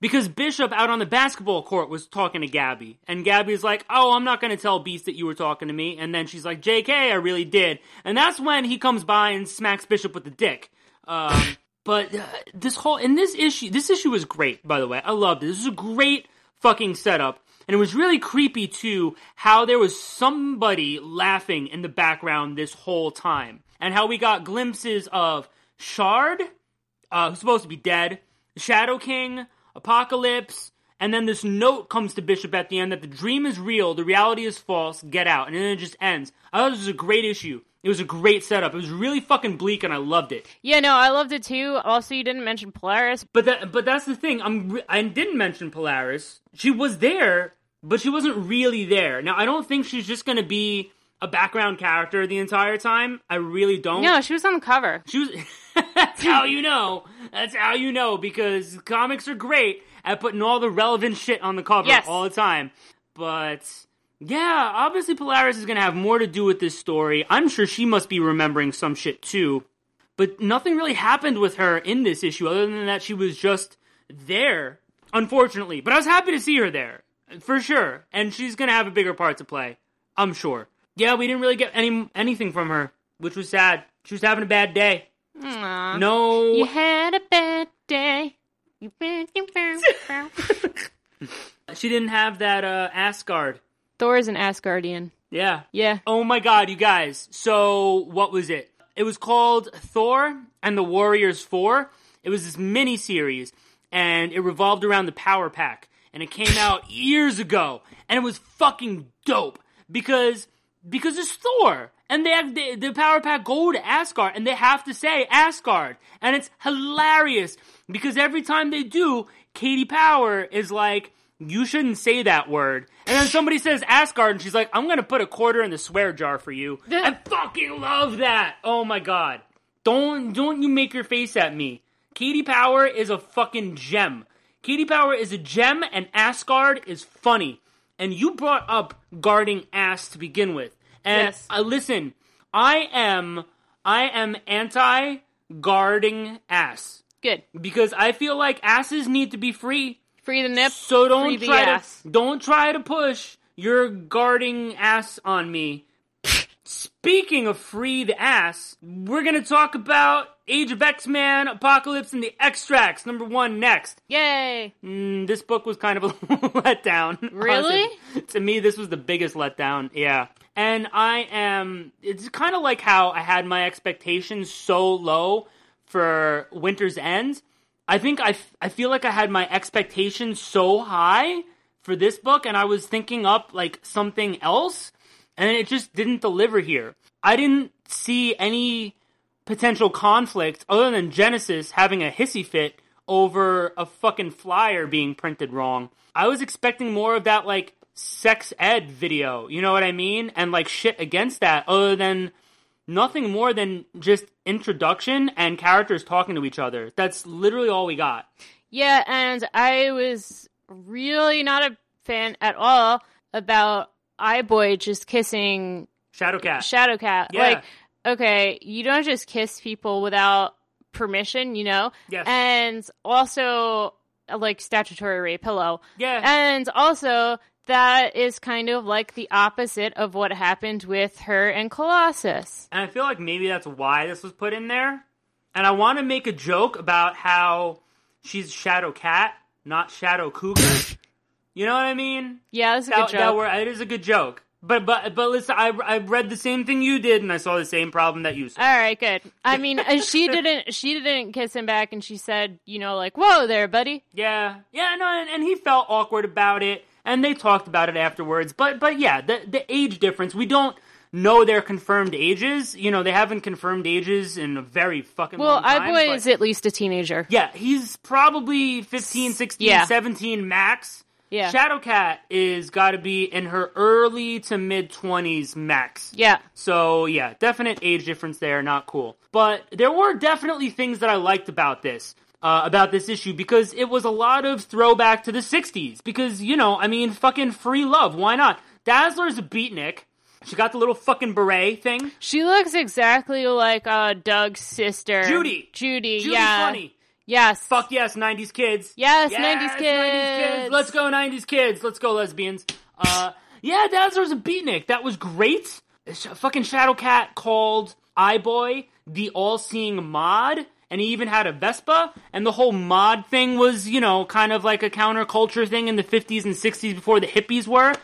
because Bishop out on the basketball court was talking to Gabby, and Gabby's like, "Oh, I'm not going to tell Beast that you were talking to me," and then she's like, "JK, I really did," and that's when he comes by and smacks Bishop with the dick. Um, but uh, this whole in this issue, this issue was great. By the way, I loved it. This was a great fucking setup. And it was really creepy too how there was somebody laughing in the background this whole time. And how we got glimpses of Shard, uh, who's supposed to be dead, Shadow King, Apocalypse, and then this note comes to Bishop at the end that the dream is real, the reality is false, get out. And then it just ends. I thought this was a great issue. It was a great setup. It was really fucking bleak and I loved it. Yeah, no, I loved it too. Also, you didn't mention Polaris. But that, but that's the thing. I'm re- I didn't mention Polaris. She was there, but she wasn't really there. Now I don't think she's just gonna be a background character the entire time. I really don't. No, she was on the cover. She was. that's how you know. That's how you know because comics are great at putting all the relevant shit on the cover Yes. all the time. But yeah, obviously Polaris is gonna have more to do with this story. I'm sure she must be remembering some shit too. But nothing really happened with her in this issue other than that she was just there, unfortunately. But I was happy to see her there, for sure. And she's gonna have a bigger part to play, I'm sure. Yeah, we didn't really get any anything from her, which was sad. She was having a bad day. Aw. No, You had a bad day. She didn't have that uh, Asgard. Thor is an Asgardian. Yeah. Yeah. Oh my god, you guys. So, what was it? It was called Thor and the Warriors 4. It was this mini series, and it revolved around the Power Pack. And it came out years ago, and it was fucking dope because because it's Thor. And they have the, the Power Pack go to Asgard and they have to say Asgard. And it's hilarious because every time they do, Katie Power is like, you shouldn't say that word. And then somebody says Asgard and she's like, I'm gonna put a quarter in the swear jar for you. I fucking love that. Oh my god. Don't, don't you make your face at me. Katie Power is a fucking gem. Katie Power is a gem and Asgard is funny. And you brought up guarding ass to begin with. And Yes. uh, listen, I am I am anti guarding ass Good. because I feel like asses need to be free. Free the nip. So don't free the try ass. to don't try to push your guarding ass on me. Speaking of free the ass, we're gonna talk about Age of X Man, Apocalypse, and the X-Tracts. Number one next. Yay. Mm, this book was kind of a letdown. Really? honestly. To me, this was the biggest letdown. Yeah. And I am. It's kind of like how I had my expectations so low for Winter's End. I think I, f- I feel like I had my expectations so high for this book, and I was thinking up like something else, and it just didn't deliver here. I didn't see any potential conflict other than Genesis having a hissy fit over a fucking flyer being printed wrong. I was expecting more of that like sex ed video, you know what I mean? And like shit against that other than nothing more than just introduction and characters talking to each other. That's literally all we got. Yeah, and I was really not a fan at all about Eye-Boy just kissing Shadowcat. Shadowcat. Yeah. Like, okay, you don't just kiss people without permission, you know? Yes. And also, like, statutory rape, hello. yeah. And also, that is kind of like the opposite of what happened with her and Colossus. And I feel like maybe that's why this was put in there. And I want to make a joke about how she's Shadow Cat, not Shadow Cougar. you know what I mean? Yeah, that's a That, good that joke. were, it is a good joke. But but but listen, I I read the same thing you did, and I saw the same problem that you saw. All right, good. I mean, uh, she didn't. She didn't kiss him back, and she said, "You know, like, whoa, there, buddy." Yeah, yeah, no, and, and he felt awkward about it, and they talked about it afterwards. But but yeah, the the age difference, we don't know their confirmed ages. You know, they haven't confirmed ages in a very fucking Well, long time. Eye-Boy is at least a teenager. Yeah, he's probably 15, 16, Yeah. 17 max. Yeah. Shadowcat is got to be in her early to mid 20s max. Yeah. So, yeah, definite age difference there, not cool. But there were definitely things that I liked about this. Uh, about this issue because it was a lot of throwback to the 60s. Because, you know, I mean, fucking free love. Why not? Dazzler's a beatnik. She got the little fucking beret thing. She looks exactly like uh, Doug's sister, Judy. Judy, Judy yeah. funny. Yes. Fuck yes, 90s kids. Yes, Yes, 90s kids. Let's go, 90s kids. Let's go, lesbians. Uh, yeah, was a beatnik. That was great. Sh- fucking Shadowcat called Eye-Boy the all-seeing mod, and he even had a Vespa, and the whole mod thing was, you know, kind of like a counterculture thing in the 50s and 60s before the hippies were.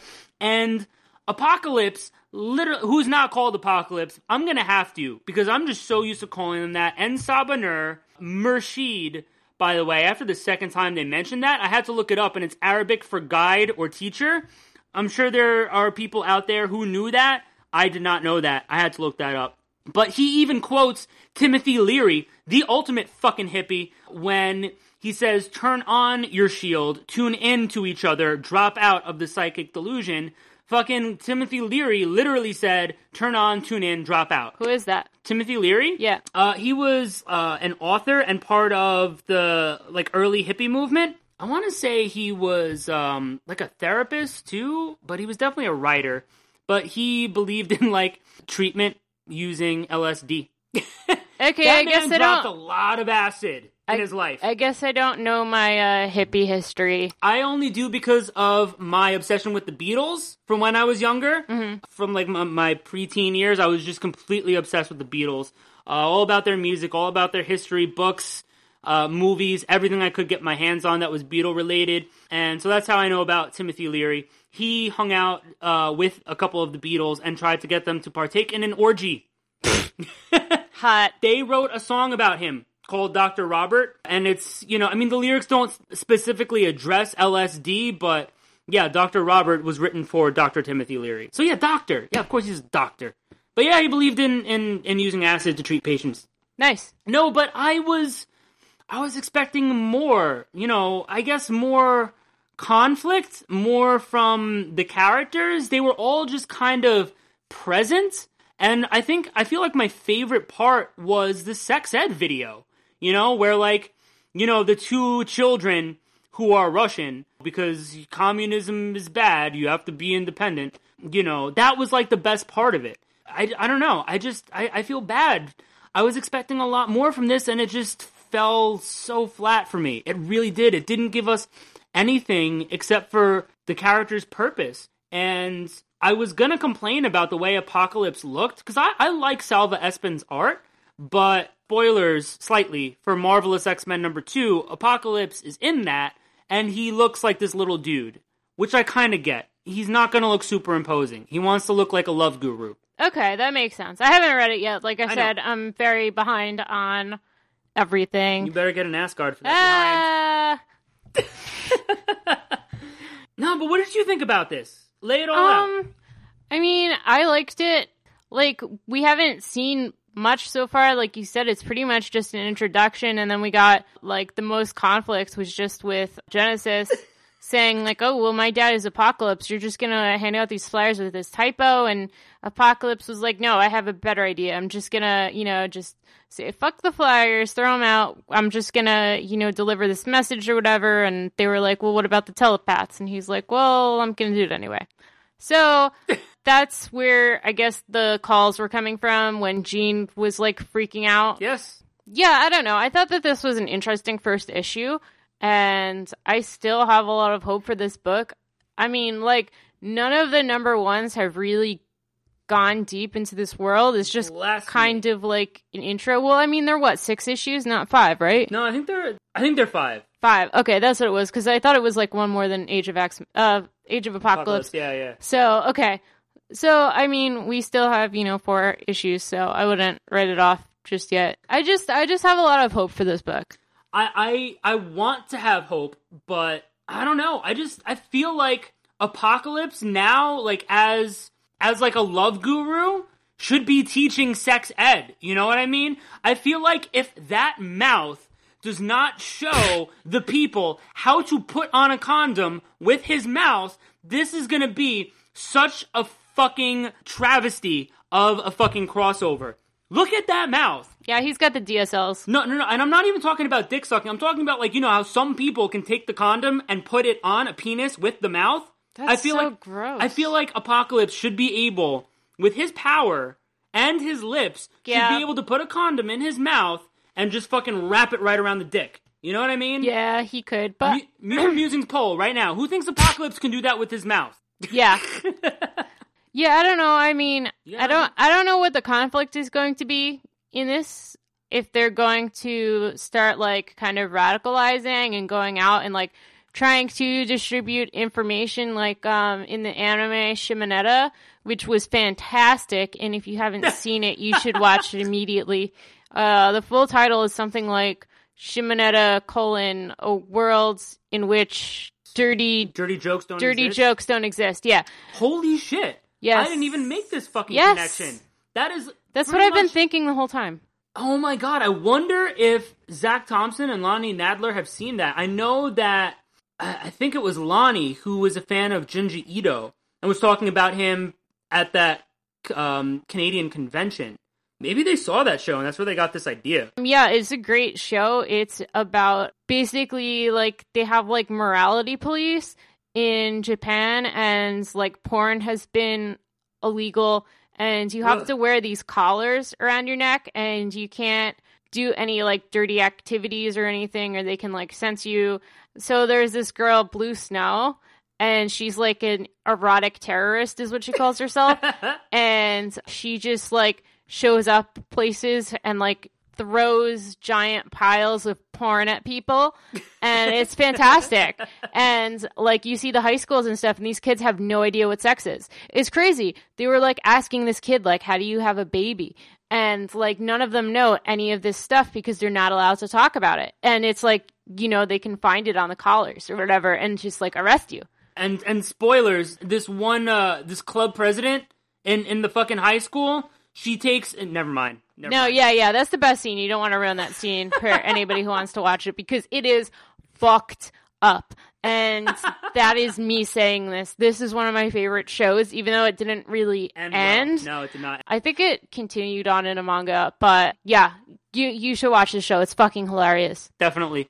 And Apocalypse, literally, who's not called Apocalypse, I'm gonna have to, because I'm just so used to calling them that. And Sabah Nur, Murshid, by the way, after the second time they mentioned that, I had to look it up, and it's Arabic for guide or teacher. I'm sure there are people out there who knew that. I did not know that. I had to look that up. But he even quotes Timothy Leary, the ultimate fucking hippie, when he says, Turn on your shield, tune in to each other, drop out of the psychic delusion. Fucking Timothy Leary literally said, Turn on, tune in, drop out. Who is that? Timothy Leary? Yeah. Uh, he was uh, an author and part of the like early hippie movement. I want to say he was um, like a therapist too, but he was definitely a writer. But he believed in like treatment using LSD. Okay, I guess I dropped don't. a lot of acid in I- his life. I guess I don't know my uh, hippie history. I only do because of my obsession with the Beatles from when I was younger. Mm-hmm. From like my, my preteen years, I was just completely obsessed with the Beatles. Uh, all about their music, all about their history, books, uh, movies, everything I could get my hands on that was Beatle related. And so that's how I know about Timothy Leary. He hung out uh, with a couple of the Beatles and tried to get them to partake in an orgy. Hot. they wrote a song about him called Dr. Robert. And it's, you know, I mean, the lyrics don't specifically address LSD, but yeah, Dr. Robert was written for Dr. Timothy Leary. So yeah, doctor. Yeah, of course he's a doctor. But yeah, he believed in, in, in using acid to treat patients. Nice. No, but I was I was expecting more, you know, I guess more conflict, more from the characters. They were all just kind of present. And I think I feel like my favorite part was the sex ed video, you know, where like, you know, the two children who are Russian because communism is bad, you have to be independent. You know, that was like the best part of it. I, I don't know. I just, I, I feel bad. I was expecting a lot more from this and it just fell so flat for me. It really did. It didn't give us anything except for the character's purpose. And I was gonna complain about the way Apocalypse looked because I, I like Salva Espin's art, but spoilers slightly for Marvelous X Men number two, Apocalypse is in that, and he looks like this little dude, which I kind of get. He's not gonna look super imposing. He wants to look like a love guru. Okay, that makes sense. I haven't read it yet. Like I, know. said, I'm very behind on everything. You better get an Asgard for that. Uh. No, but what did you think about this? Lay it all out. um, I mean, I liked it. Like we haven't seen much so far. Like you said, it's pretty much just an introduction, and then we got like the most conflicts was just with Genesis saying like, "Oh, well, my dad is Apocalypse. You're just gonna hand out these flyers with this typo." And Apocalypse was like, "No, I have a better idea. I'm just gonna, you know, just say fuck the flyers, throw them out. I'm just gonna, you know, deliver this message or whatever." And they were like, "Well, what about the telepaths?" And he's like, "Well, I'm gonna do it anyway." So that's where I guess the calls were coming from when Jean was like freaking out. yes. Yeah, I don't know. I thought that this was an interesting first issue, and I still have a lot of hope for this book. I mean, like, none of the number ones have really gone deep into this world. It's just kind of like an intro. Well, I mean, they're what, six issues, not five, right? No, I think they're. I think they're five. Five. Okay, that's what it was, because I thought it was like one more than Age of X, uh, Age of Apocalypse. Yeah, yeah. So, okay. So, I mean, we still have, you know, four issues, so I wouldn't write it off just yet. I just I just have a lot of hope for this book. I, I I want to have hope, but I don't know. I just I feel like Apocalypse now, like as as like a love guru, should be teaching sex ed. You know what I mean? I feel like if that mouth does not show the people how to put on a condom with his mouth, this is gonna be such a fucking travesty of a fucking crossover. Look at that mouth. Yeah, he's got the DSLs. No, no, no, and I'm not even talking about dick sucking. I'm talking about like you know how some people can take the condom and put it on a penis with the mouth. That's I feel so like gross. I feel like Apocalypse should be able, with his power and his lips, Yeah. should be able to put a condom in his mouth and just fucking wrap it right around the dick. You know what I mean? Yeah, he could, but Mu- Musings poll right now. Who thinks Apocalypse can do that with his mouth? yeah. Yeah, I don't know. I mean, Yeah. I don't I don't know what the conflict is going to be in this if they're going to start like kind of radicalizing and going out and like trying to distribute information like um in the anime Shimoneta, which was fantastic and if you haven't seen it, you should watch it immediately. Uh the full title is something like Shimoneta colon a world in which dirty Dirty jokes don't dirty exist? jokes don't exist. Yeah. Holy shit! Yes. I didn't even make this fucking Yes. connection. That is That's what I've been thinking the whole time. Oh my god, I wonder if Zac Thompson and Lonnie Nadler have seen that. I know that I I think it was Lonnie who was a fan of Junji Ito and was talking about him at that um, Canadian convention. Maybe they saw that show and that's where they got this idea. Yeah, it's a great show. It's about basically like they have like morality police in Japan and like porn has been illegal and you have Ugh. to wear these collars around your neck and you can't do any like dirty activities or anything or they can like sense you. So there's this girl Blue Snow and she's like an erotic terrorist is what she calls herself and she just like shows up places and like throws giant piles of porn at people and it's fantastic. And like you see the high schools and stuff and these kids have no idea what sex is. It's crazy. They were like asking this kid like how do you have a baby? And like none of them know any of this stuff because they're not allowed to talk about it. And it's like you know they can find it on the collars or whatever and just like arrest you. And and spoilers, this one uh this club president in in the fucking high school, she takes and never mind. Never No, mind. yeah, yeah, that's the best scene. You don't want to ruin that scene for anybody who wants to watch it because it is fucked up. And that is me saying this. This is one of my favorite shows, even though it didn't really And end. well, no, it did not. I think it continued on in a manga, but yeah, you you should watch the show. It's fucking hilarious. Definitely.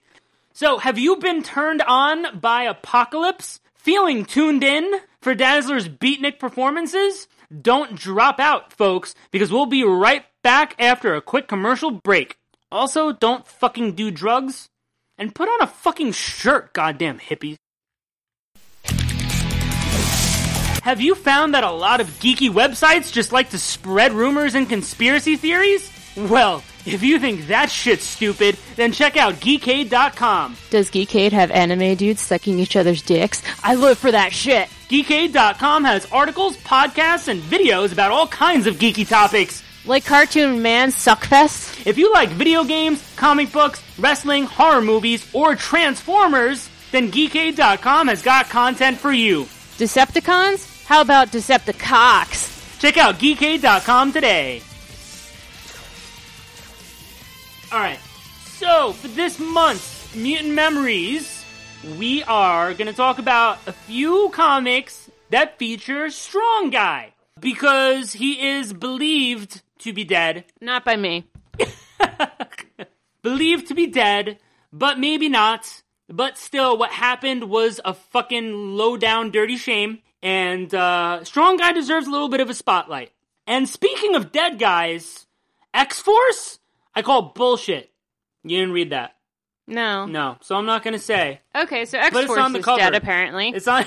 So, have you been turned on by Apocalypse? Feeling tuned in for Dazzler's beatnik performances? Don't drop out, folks, because we'll be right back after a quick commercial break. Also, don't fucking do drugs. And put on a fucking shirt, goddamn hippies. Have you found that a lot of geeky websites just like to spread rumors and conspiracy theories? Well, if you think that shit's stupid, then check out geekade.com. Does Geekade have anime dudes sucking each other's dicks? I live for that shit. Geekade.com has articles, podcasts, and videos about all kinds of geeky topics. Like Cartoon Man Suckfest? If you like video games, comic books, wrestling, horror movies, or Transformers, then Geekade.com has got content for you. Decepticons? How about Decepticocks? Check out geekade.com today. Alright, so for this month's Mutant Memories, we are going to talk about a few comics that feature Strong Guy. Because he is believed to be dead. Not by me. Believed to be dead, but maybe not. But still, what happened was a fucking low down dirty shame. And uh, Strong Guy deserves a little bit of a spotlight. And speaking of dead guys, X Force? I call bullshit. You didn't read that. No. No. So I'm not going to say. Okay, so X Force is cover. dead apparently. It's on.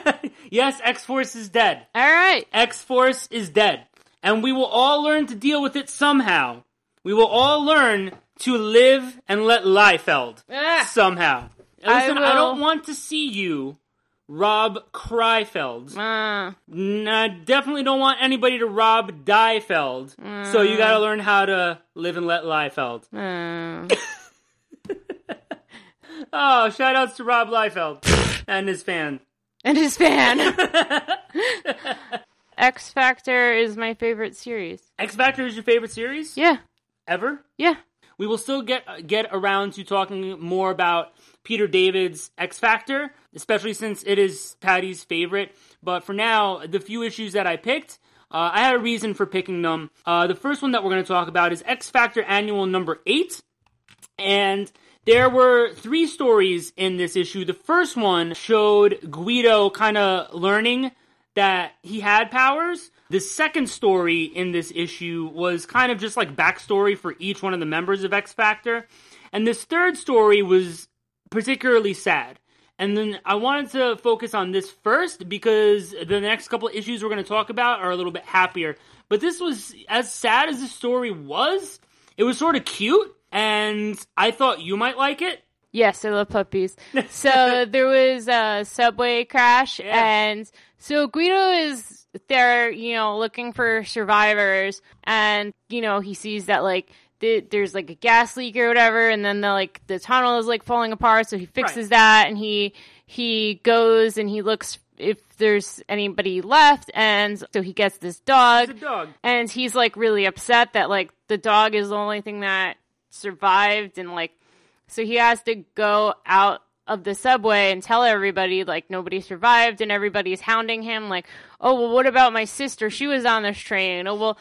yes, X Force is dead. All right. X Force is dead. And we will all learn to deal with it somehow. We will all learn to live and let Liefeld Ah. somehow. And I listen, I, will- don't want to see you rob Kreifeld. Uh, I definitely don't want anybody to rob Diefeld. So you gotta learn how to live and let Liefeld. uh. Oh, shout outs to Rob Liefeld and his fan. and his fan. X Factor is my favorite series. X Factor is your favorite series Yeah. ever? Yeah. We will still get get around to talking more about Peter David's X Factor, especially since it is Patty's favorite. But for now, the few issues that I picked, uh, I had a reason for picking them. Uh, the first one that we're going to talk about is X Factor Annual Number Eight, and there were three stories in this issue. The first one showed Guido kind of learning that he had powers. The second story in this issue was kind of just like backstory for each one of the members of X Factor. And this third story was particularly sad. And then I wanted to focus on this first because the next couple issues we're going to talk about are a little bit happier. But this was as sad as the story was, it was sort of cute and I thought you might like it. Yes, I love puppies. So there was a subway crash, Yeah. and so Guido is there, you know, looking for survivors, and you know he sees that like the, there's like a gas leak or whatever, and then the like the tunnel is like falling apart, so he fixes Right. that, and he he goes and he looks if there's anybody left, and so he gets this dog, It's a dog. and he's like really upset that like the dog is the only thing that survived and like so he has to go out of the subway and tell everybody like nobody survived and everybody's hounding him like oh well what about my sister? She was on this train. Oh well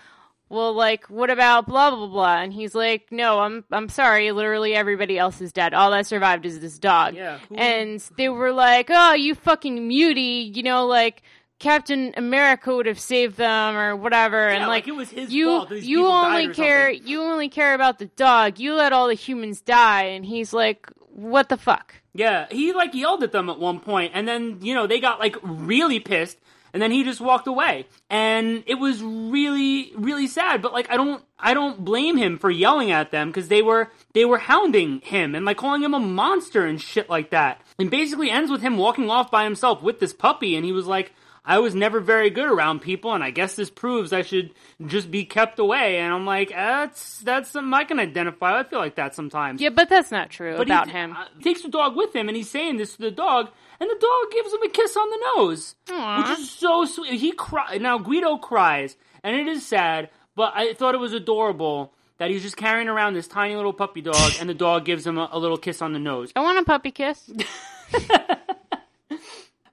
well like what about blah blah blah? And he's like no i'm i'm sorry. Literally everybody else is dead. All that survived is this dog. Yeah, who- and they were like oh you fucking mutie you know like Captain America would have saved them or whatever, and like, like it was his you, fault these you only care, you only care about the dog. You let all the humans die, and he's like, "What the fuck?" Yeah, he like yelled at them at one point, and then you know they got like really pissed, and then he just walked away, and it was really really sad. But like I don't I don't blame him for yelling at them because they were they were hounding him and like calling him a monster and shit like that. And basically ends with him walking off by himself with this puppy, and he was like. I was never very good around people, and I guess this proves I should just be kept away. And I'm like, that's that's something I can identify. I feel like that sometimes. Yeah, but that's not true But about he, him. uh, takes the dog with him, and he's saying this to the dog, and the dog gives him a kiss on the nose, Aw. which is so sweet. He cry now. Guido cries, and it is sad, but I thought it was adorable that he's just carrying around this tiny little puppy dog, and the dog gives him a, a little kiss on the nose. I want a puppy kiss.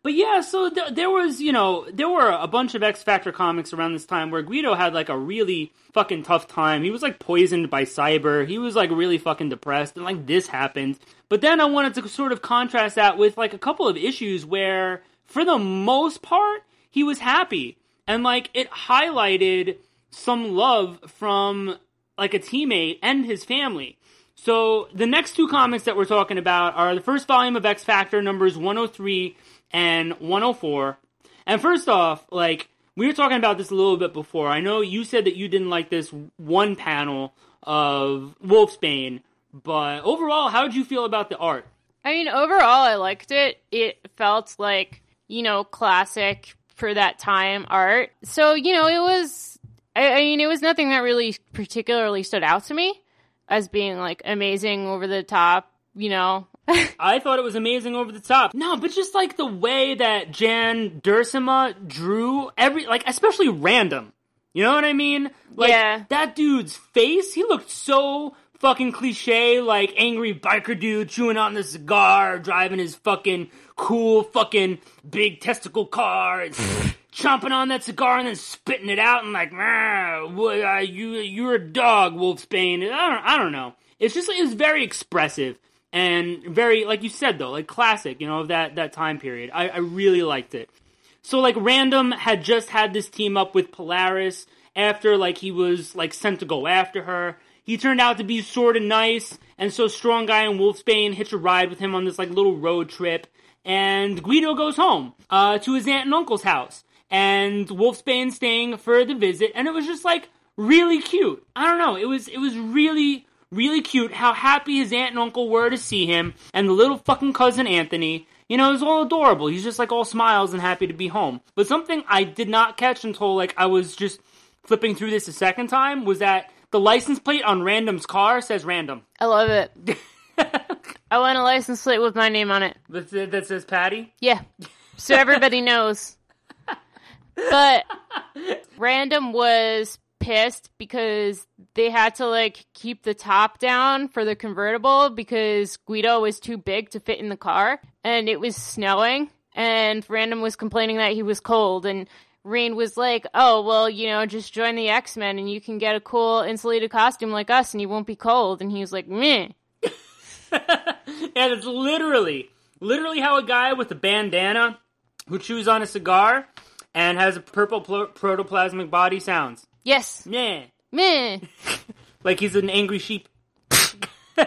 But yeah, so th- there was, you know, there were a bunch of X Factor comics around this time where Guido had like a really fucking tough time. He was like poisoned by Cyber. He was like really fucking depressed, and like this happened. But then I wanted to sort of contrast that with like a couple of issues where, for the most part, he was happy. And like it highlighted some love from like a teammate and his family. So the next two comics that we're talking about are the first volume of X Factor numbers 103 and 104. And first off, like we were talking about this a little bit before. I know you said that you didn't like this one panel of Wolfsbane, but overall, how did you feel about the art? I mean, overall, I liked it. It felt like, you know, classic for that time art. So, you know, it was, I, I mean, it was nothing that really particularly stood out to me as being like amazing over the top, you know. I thought it was amazing over the top. No, but just like the way that Jan Duursema drew every, like, especially random. You know what I mean? Like, Yeah. that dude's face, he looked so fucking cliche, like angry biker dude chewing on the cigar, driving his fucking cool fucking big testicle car, and chomping on that cigar and then spitting it out and like, "Rah, what, uh, you, you're a dog, Wolfsbane. I don't, I don't know. It's just, it was very expressive and very, like you said though, like classic, you know, of that, that time period. I, I really liked it. So like Random had just had this team up with Polaris after like he was like sent to go after her. He turned out to be sort of nice, and so Strong Guy and Wolfsbane hitch a ride with him on this like little road trip. And Guido goes home uh, to his aunt and uncle's house, and Wolfsbane staying for the visit, and it was just like really cute. I don't know, it was it was really really cute how happy his aunt and uncle were to see him, and the little fucking cousin Anthony. You know, it was all adorable. He's just like all smiles and happy to be home. But something I did not catch until like I was just flipping through this a second time was that the license plate on Random's car says Random. I love it. I want a license plate with my name on it. that, that says Patty. Yeah. So everybody knows. But Random was pissed because they had to like keep the top down for the convertible because Guido was too big to fit in the car and it was snowing and Random was complaining that he was cold and Rahne was like, "Oh, well, you know, just join the X-Men and you can get a cool insulated costume like us and you won't be cold." And he was like, "Meh." and it's literally, literally how a guy with a bandana who chews on a cigar and has a purple pl- protoplasmic body sounds. Yes. Yeah. Meh. Like he's an angry sheep.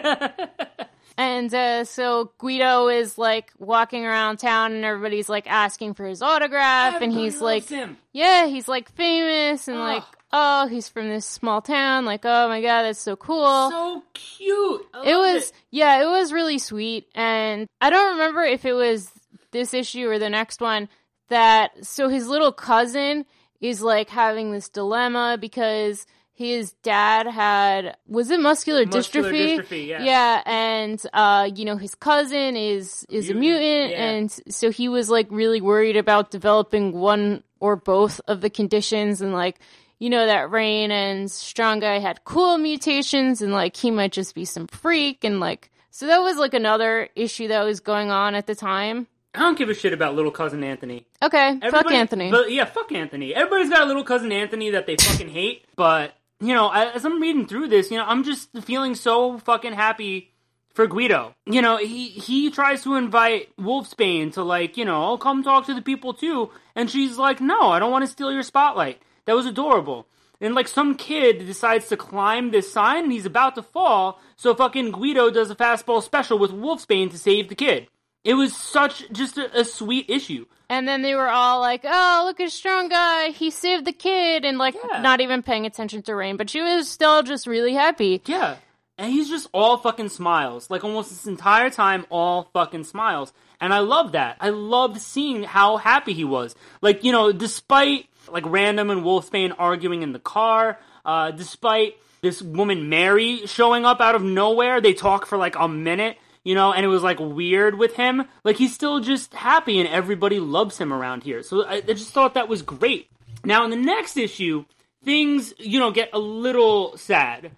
And uh, so Guido is like walking around town, and everybody's like asking for his autograph, and he's like, him. "Yeah, he's like famous, and Oh. like, oh, he's from this small town. Like, oh my god, that's so cool." So cute. It was, yeah, it was really sweet, and I don't remember if it was this issue or the next one that. So his little cousin is like having this dilemma because his dad had was it muscular, Muscular dystrophy? dystrophy, yeah. Yeah, and uh, you know his cousin is is a Mutant, mutant, yeah. and so he was like really worried about developing one or both of the conditions, and like you know that Rahne and Strong Guy had cool mutations, and like he might just be some freak, and like so that was like another issue that was going on at the time. I don't give a shit about little cousin Anthony. Okay, fuck Everybody- Anthony. But yeah, fuck Anthony. Everybody's got a little cousin Anthony that they fucking hate. But you know, as I'm reading through this, you know, I'm just feeling so fucking happy for Guido. You know, he he tries to invite Wolfsbane to like, you know, oh, come talk to the people too, and she's like, no, I don't want to steal your spotlight. That was adorable. And like some kid decides to climb this sign and he's about to fall, so fucking Guido does a fastball special with Wolfsbane to save the kid. It was such just a, a sweet issue. And then they were all like, "Oh, look at strong guy! He saved the kid!" And like, Yeah. not even paying attention to Rahne, but she was still just really happy. Yeah. And he's just all fucking smiles. Like almost this entire time, all fucking smiles. And I love that. I loved seeing how happy he was. Like, you know, despite like Random and Wolfsbane arguing in the car, uh, despite this woman Mary showing up out of nowhere, they talk for like a minute, you know, and it was like weird with him. Like he's still just happy and everybody loves him around here. So I, I just thought that was great. Now in the next issue, things, you know, get a little sad.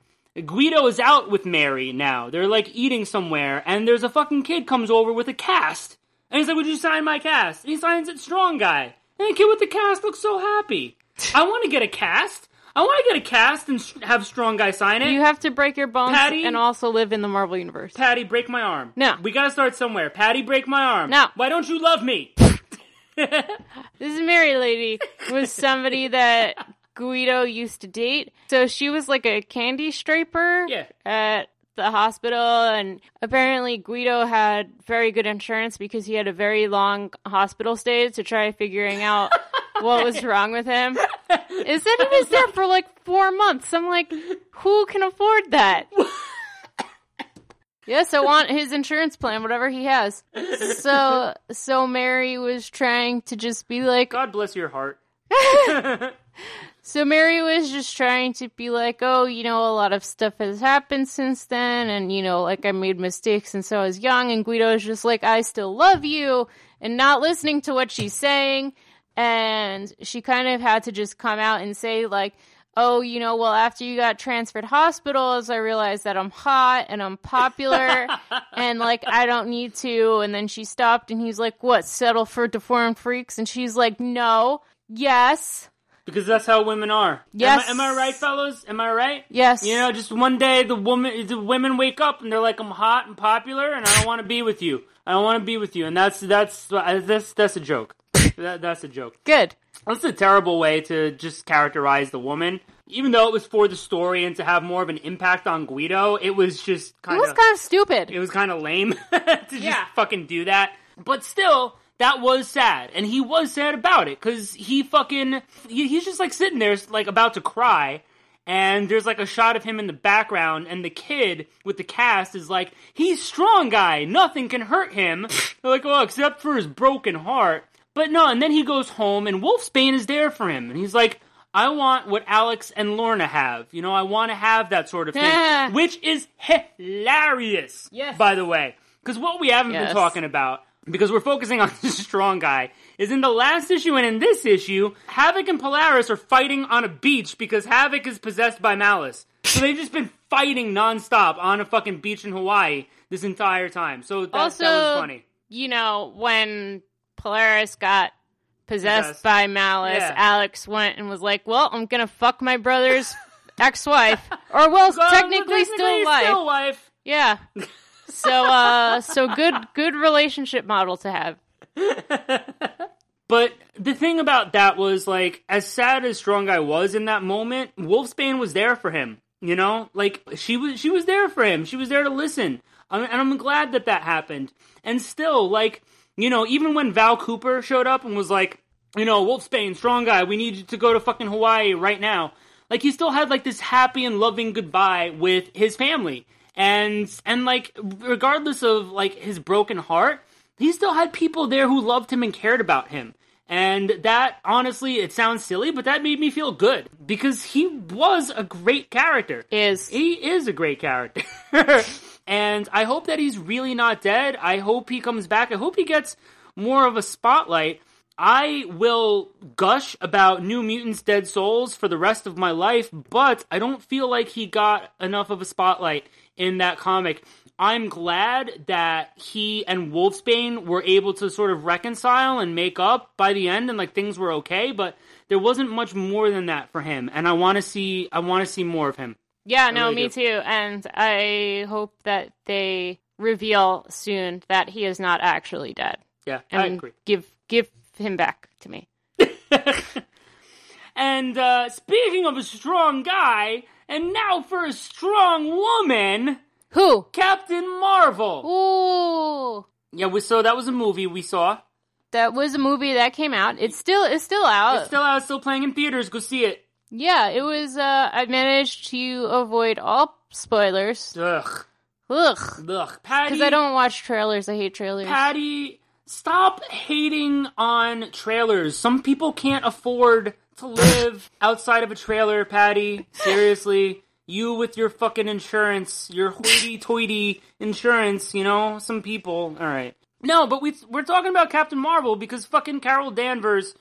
Guido is out with Mary now. They're like eating somewhere, and there's a fucking kid comes over with a cast. And he's like, Would you sign my cast? And he signs it strong guy. And the kid with the cast looks so happy. I want to get a cast. I want to get a cast and sh- have strong guy sign it. You have to break your bones Patty? and also live in the Marvel universe. Patty, break my arm. No. We gotta start somewhere. Patty, break my arm. No. Why don't you love me? This Mary lady was somebody that Guido used to date. So she was like a candy striper Yeah. at the hospital and apparently Guido had very good insurance because he had a very long hospital stay to try figuring out what was wrong with him. It said he was there for like four months. I'm like, who can afford that? Yes, I want his insurance plan, whatever he has. So, so Mary was trying to just be like, God bless your heart. so Mary was just trying to be like, oh, you know, a lot of stuff has happened since then, and you know, like I made mistakes since I was young, and Guido is just like, I still love you, and not listening to what she's saying, and she kind of had to just come out and say like, oh, you know, well, after you got transferred hospitals, I realized that I'm hot and I'm popular, and like I don't need to, and then she stopped, and he's like, what, settle for deformed freaks, and she's like, no, yes. Because that's how women are. Yes. Am I, am I right, fellas? Am I right? Yes. You know, just one day the woman, the women wake up and they're like, "I'm hot and popular, and I don't want to be with you. I don't want to be with you." And that's that's that's that's a joke. That, that's a joke. Good. That's a terrible way to just characterize the woman. Even though it was for the story and to have more of an impact on Guido, it was just kind of. It was kind of stupid. it was kind of lame to just Yeah. fucking do that. But still, that was sad, and he was sad about it because he fucking he, he's just like sitting there, like about to cry. And there's like a shot of him in the background, and the kid with the cast is like, "He's strong guy, nothing can hurt him." They're like, "Well, except for his broken heart." But no, and then he goes home, and Wolfsbane is there for him, and he's like, "I want what Alex and Lorna have. You know, I want to have that sort of thing," which is hilarious. Yes. by the way, because what we haven't Yes. been talking about, because we're focusing on the strong guy, is in the last issue and in this issue, Havoc and Polaris are fighting on a beach because Havoc is possessed by Malice. So they've just been fighting nonstop on a fucking beach in Hawaii this entire time. So that, also, that was funny. you know, when Polaris got possessed Possessed. by Malice, Yeah. Alex went and was like, "Well, I'm gonna fuck my brother's ex-wife, or well, Well, technically, still alive." Still wife. Yeah. So, uh, so good, good relationship model to have. But the thing about that was like, as sad as Strong Guy was in that moment, Wolfsbane was there for him. You know, like she was, she was there for him. She was there to listen, and I'm glad that that happened. And still, like, you know, even when Val Cooper showed up and was like, you know, Wolfsbane, Strong Guy, we need you to go to fucking Hawaii right now. Like, he still had like this happy and loving goodbye with his family, and and like, regardless of like his broken heart, he still had people there who loved him and cared about him. And that, honestly, it sounds silly, but that made me feel good because he was a great character. Is He is a great character. and I hope that he's really not dead. I hope he comes back. I hope he gets more of a spotlight. I will gush about New Mutants Dead Souls for the rest of my life, but I don't feel like he got enough of a spotlight in that comic. I'm glad that he and Wolfsbane were able to sort of reconcile and make up by the end and like things were okay, but there wasn't much more than that for him and I want to see I want to see more of him. Yeah, no, really me too. And I hope that they reveal soon that he is not actually dead, Yeah, I agree. give give him back to me. And uh, speaking of a strong guy, and now for a strong woman, Who? Captain Marvel. Ooh. Yeah, we so that was a movie we saw. That was a movie that came out. It's still it's still out. It's still out, still playing in theaters. Go see it. Yeah, it was. Uh, I managed to avoid all spoilers. Ugh, Ugh. ugh. Patty, Because I don't watch trailers. I hate trailers. Patty stop hating on trailers. Some people can't afford to live outside of a trailer, Patty. Seriously. You with your fucking insurance, your hoity toity insurance, you know? Some people. Alright. No, but we, we're talking about Captain Marvel because fucking Carol Danvers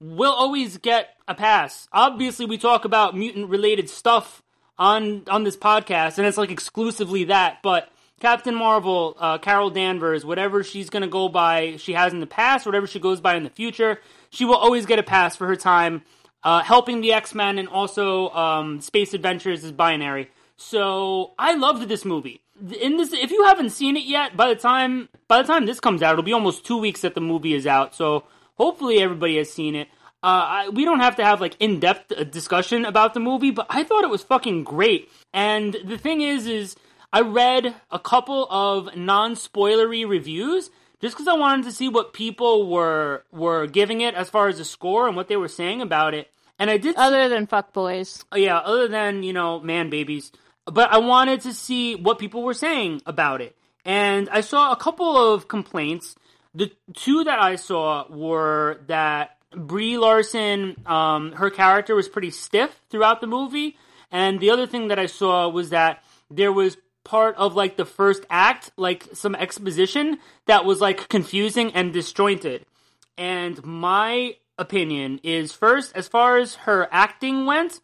will always get a pass. Obviously, we talk about mutant related stuff on on this podcast, and it's like exclusively that. But Captain Marvel, uh, Carol Danvers, whatever she's gonna go by, she has in the past, whatever she goes by in the future, she will always get a pass for her time uh, helping the X Men and also um, Space Adventures is binary. So I loved this movie. In this, if you haven't seen it yet, by the time by the time this comes out, it'll be almost two weeks that the movie is out. So hopefully everybody has seen it. Uh, I, we don't have to have like in depth uh, discussion about the movie, but I thought it was fucking great. And the thing is, is I read a couple of non spoilery reviews just because I wanted to see what people were were giving it as far as the score and what they were saying about it. And I did, Other than fuck boys. yeah, other than you know man babies, but I wanted to see what people were saying about it. And I saw a couple of complaints. The two that I saw were that Brie Larson, um, her character was pretty stiff throughout the movie, and the other thing that I saw was that there was part of like the first act, like some exposition that was like confusing and disjointed. And my opinion is first, as far as her acting went,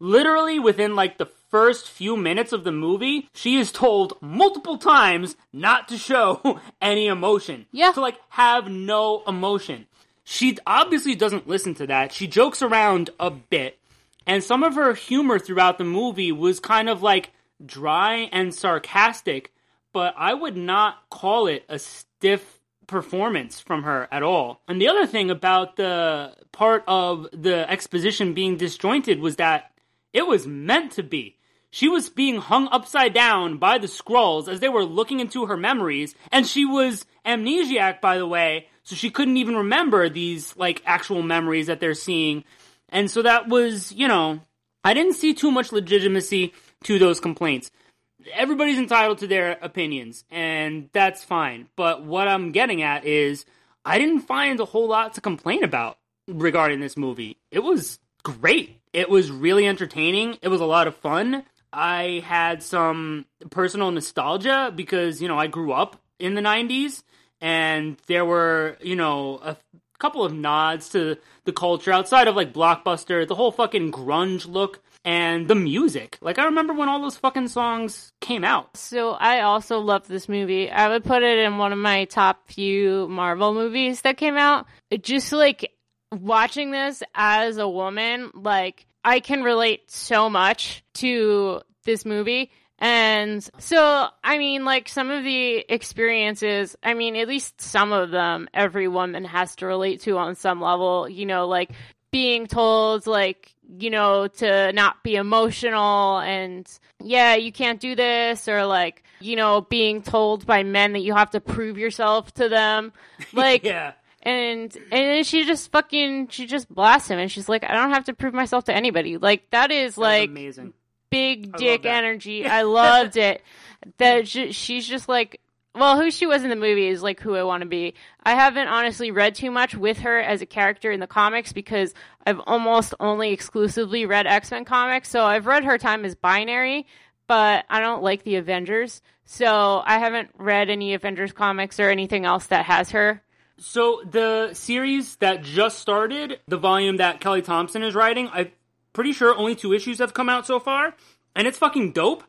literally within like the first few minutes of the movie, she is told multiple times not to show any emotion. Yeah. To like have no emotion. She obviously doesn't listen to that. She jokes around a bit. And some of her humor throughout the movie was kind of like dry and sarcastic, but I would not call it a stiff performance from her at all. And the other thing about the part of the exposition being disjointed was that it was meant to be. She was being hung upside down by the Skrulls as they were looking into her memories, and she was amnesiac, by the way, so she couldn't even remember these, like, actual memories that they're seeing. And so that was, you know, I didn't see too much legitimacy to those complaints. Everybody's entitled to their opinions, and that's fine. But what I'm getting at is, I didn't find a whole lot to complain about regarding this movie. It was great. It was really entertaining. It was a lot of fun. I had some personal nostalgia because, you know, I grew up in the 90s and there were, you know, a couple of nods to the culture outside of like Blockbuster, the whole fucking grunge look and the music. Like I remember when all those fucking songs came out. So I also love this movie. I would put it in one of my top few Marvel movies that came out. Just like watching this as a woman, like I can relate so much to this movie. And so, I mean, like some of the experiences, I mean, at least some of them, every woman has to relate to on some level, you know, like being told, like, you know, to not be emotional and, yeah, you can't do this, or like, you know, being told by men that you have to prove yourself to them. Like, Yeah. And and then she just fucking she just blasts him and she's like i don't have to prove myself to anybody. Like that is That like amazing. big I dick energy. I loved it. That she, she's just like well who she was in the movie is like who i want to be. I haven't honestly read too much with her as a character in the comics because i've almost only exclusively read x-men comics. So i've read her time as binary but i don't like the avengers. So i haven't read any avengers comics or anything else that has her So the series that just started, the volume that Kelly Thompson is writing, I'm pretty sure only two issues have come out so far, and it's fucking dope.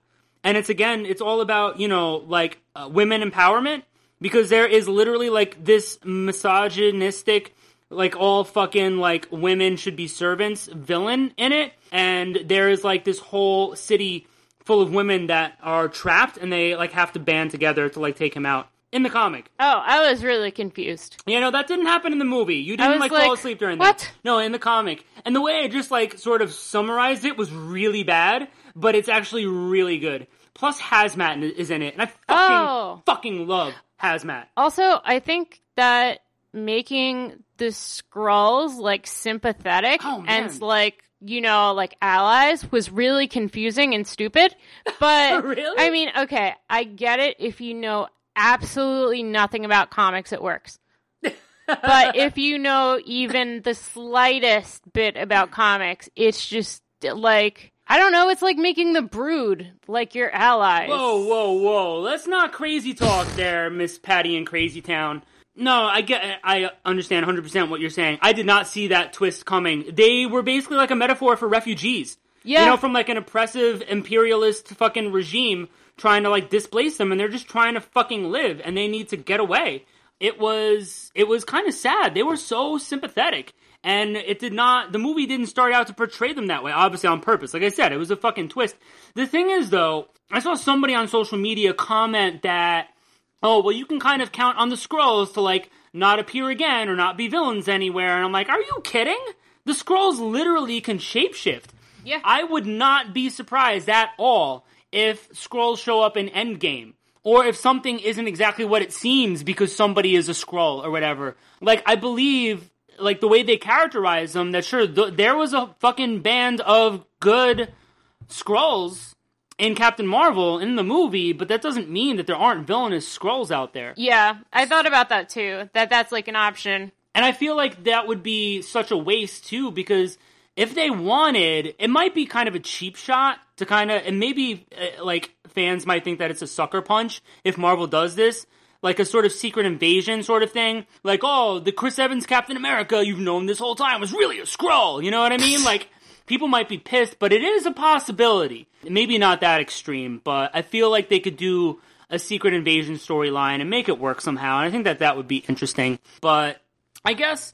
And it's again, it's all about you know like uh, women empowerment. Because there is literally like this misogynistic, like all fucking like women should be servants villain in it, and there is like this whole city full of women that are trapped. And they like have to band together to like take him out in the comic. Oh, I was really confused. You know, that didn't happen in the movie. You didn't like, like, fall asleep during what? that. No, in the comic. And the way I just like sort of summarized it was really bad, but it's actually really good. Plus Hazmat is in it, and I fucking Oh. fucking love Hazmat. Also, I think that making the Skrulls like sympathetic Oh, and like you know like allies was really confusing and stupid. But Really? I mean, okay, I get it if you know absolutely nothing about comics, it works. but if you know even the slightest bit about comics, it's just like I don't know. It's like making the Brood like your allies. Whoa, whoa, whoa! Let's not crazy talk there, Miss Patty in Crazy Town. No, I get, I understand 100% what you're saying. I did not see that twist coming. They were basically like a metaphor for refugees. Yeah. You know, from like an oppressive imperialist fucking regime trying to like displace them and they're just trying to fucking live and they need to get away. It was, it was kind of sad. They were so sympathetic. And it did not, the movie didn't start out to portray them that way, obviously on purpose. Like I said, it was a fucking twist. The thing is though, I saw somebody on social media comment that oh, well, you can kind of count on the Skrulls to like not appear again or not be villains anywhere. And I'm like, are you kidding? The Skrulls literally can shapeshift. Yeah. I would not be surprised at all if Skrulls show up in Endgame. Or if something isn't exactly what it seems because somebody is a Skrull or whatever. Like, I believe, like, the way they characterize them, that sure, th- there was a fucking band of good Skrulls in Captain Marvel in the movie, but that doesn't mean that there aren't villainous Skrulls out there. Yeah, I thought about that too. That that's like an option. And I feel like that would be such a waste too, because if they wanted, it might be kind of a cheap shot to kind of, and maybe uh, like fans might think that it's a sucker punch if Marvel does this. Like a sort of secret invasion sort of thing. Like, oh, the Chris Evans Captain America you've known this whole time was really a Skrull. You know what I mean? Like, people might be pissed, but it is a possibility. Maybe not that extreme, but I feel like they could do a secret invasion storyline and make it work somehow. And I think that that would be interesting. But I guess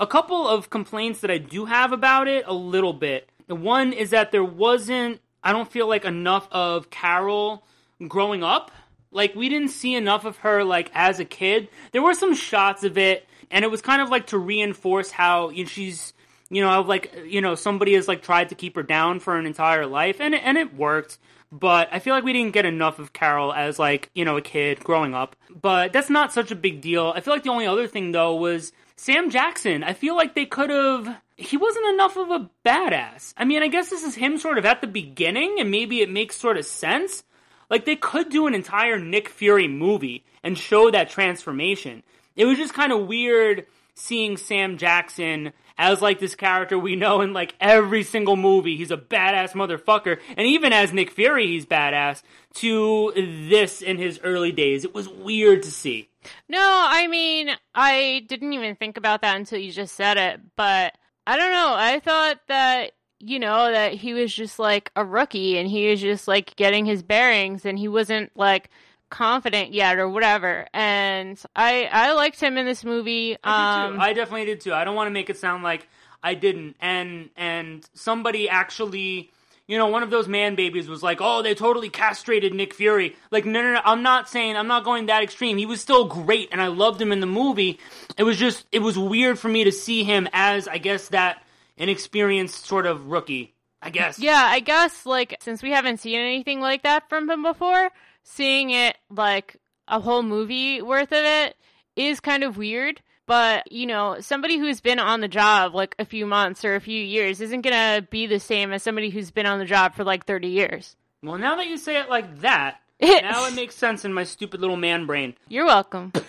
a couple of complaints that I do have about it a little bit. One is that there wasn't, I don't feel like enough of Carol growing up. Like we didn't see enough of her like as a kid. There were some shots of it and it was kind of like to reinforce how you know, she's you know, like you know, somebody has like tried to keep her down for an entire life, and and it worked. But I feel like we didn't get enough of Carol as like you know a kid growing up. But that's not such a big deal. I feel like the only other thing though was Sam Jackson. I feel like they could have. He wasn't enough of a badass. I mean, I guess this is him sort of at the beginning, and maybe it makes sort of sense. Like they could do an entire Nick Fury movie and show that transformation. It was just kind of weird seeing Sam Jackson as like this character we know in like every single movie. He's a badass motherfucker. And even as Nick Fury, he's badass to this in his early days. It was weird to see. No, I mean, I didn't even think about that until you just said it, but I don't know. I thought that you know that he was just like a rookie and he was just like getting his bearings and he wasn't like confident yet or whatever. And I I liked him in this movie. I, Um, I definitely did too. I don't want to make it sound like I didn't. And and somebody actually, you know, one of those man babies was like, "Oh, they totally castrated Nick Fury." Like, no, no, no. I'm not saying I'm not going that extreme. He was still great, and I loved him in the movie. It was just it was weird for me to see him as I guess that inexperienced sort of rookie. I guess. Yeah, I guess like since we haven't seen anything like that from him before, seeing it like a whole movie worth of it is kind of weird. But, you know, somebody who's been on the job like a few months or a few years isn't going to be the same as somebody who's been on the job for like 30 years. Well, now that you say it like that, now it makes sense in my stupid little man brain. You're welcome.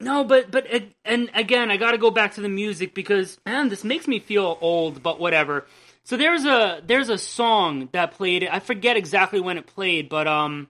No, but but it, and again, I got to go back to the music because man, this makes me feel old. But whatever. So there's a there's a song that played. I forget exactly when it played, but um,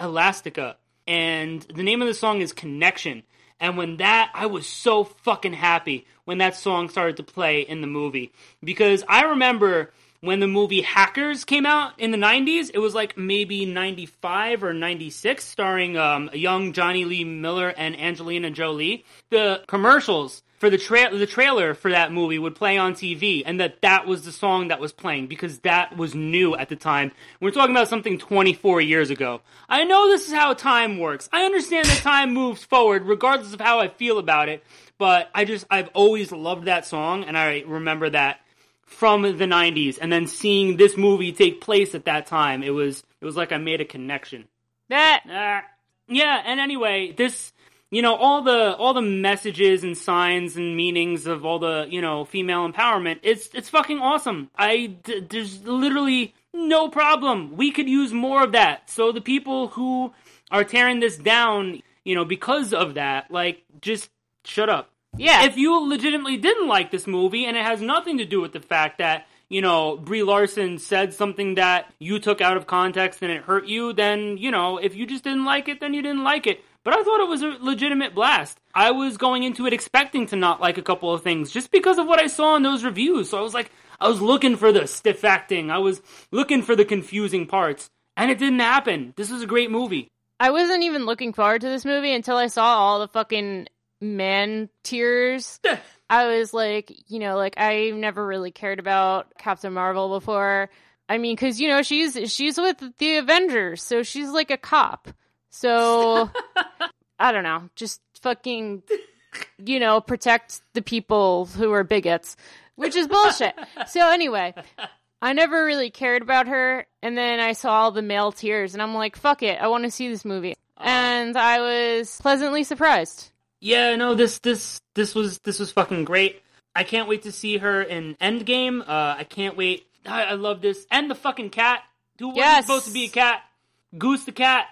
Elastica, and the name of the song is Connection. And when that, I was so fucking happy when that song started to play in the movie because I remember when the movie Hackers came out in the 90s, it was like maybe 95 or 96, starring um, young Jonny Lee Miller and Angelina Jolie. The commercials for the, tra- the trailer for that movie would play on TV, and that that was the song that was playing because that was new at the time. We're talking about something 24 years ago. I know this is how time works. I understand that time moves forward regardless of how I feel about it, but I just, I've always loved that song, and I remember that from the 90s and then seeing this movie take place at that time it was it was like i made a connection That uh, yeah and anyway this you know all the all the messages and signs and meanings of all the you know female empowerment it's it's fucking awesome i d- there's literally no problem we could use more of that so the people who are tearing this down you know because of that like just shut up Yeah. If you legitimately didn't like this movie and it has nothing to do with the fact that, you know, Brie Larson said something that you took out of context and it hurt you, then, you know, if you just didn't like it, then you didn't like it. But I thought it was a legitimate blast. I was going into it expecting to not like a couple of things just because of what I saw in those reviews. So I was like, I was looking for the stiff acting. I was looking for the confusing parts. And it didn't happen. This was a great movie. I wasn't even looking forward to this movie until I saw all the fucking man tears. I was like, you know, like I never really cared about Captain Marvel before. I mean, because you know she's she's with the Avengers, so she's like a cop. So I don't know, just fucking, you know, protect the people who are bigots, which is bullshit. so anyway, I never really cared about her, and then I saw all the male tears, and I'm like, fuck it, I want to see this movie, and I was pleasantly surprised. Yeah, no, this this this was this was fucking great. I can't wait to see her in Endgame. Uh, I can't wait. I, I love this and the fucking cat. Who wasn't supposed to be a cat? Goose the cat.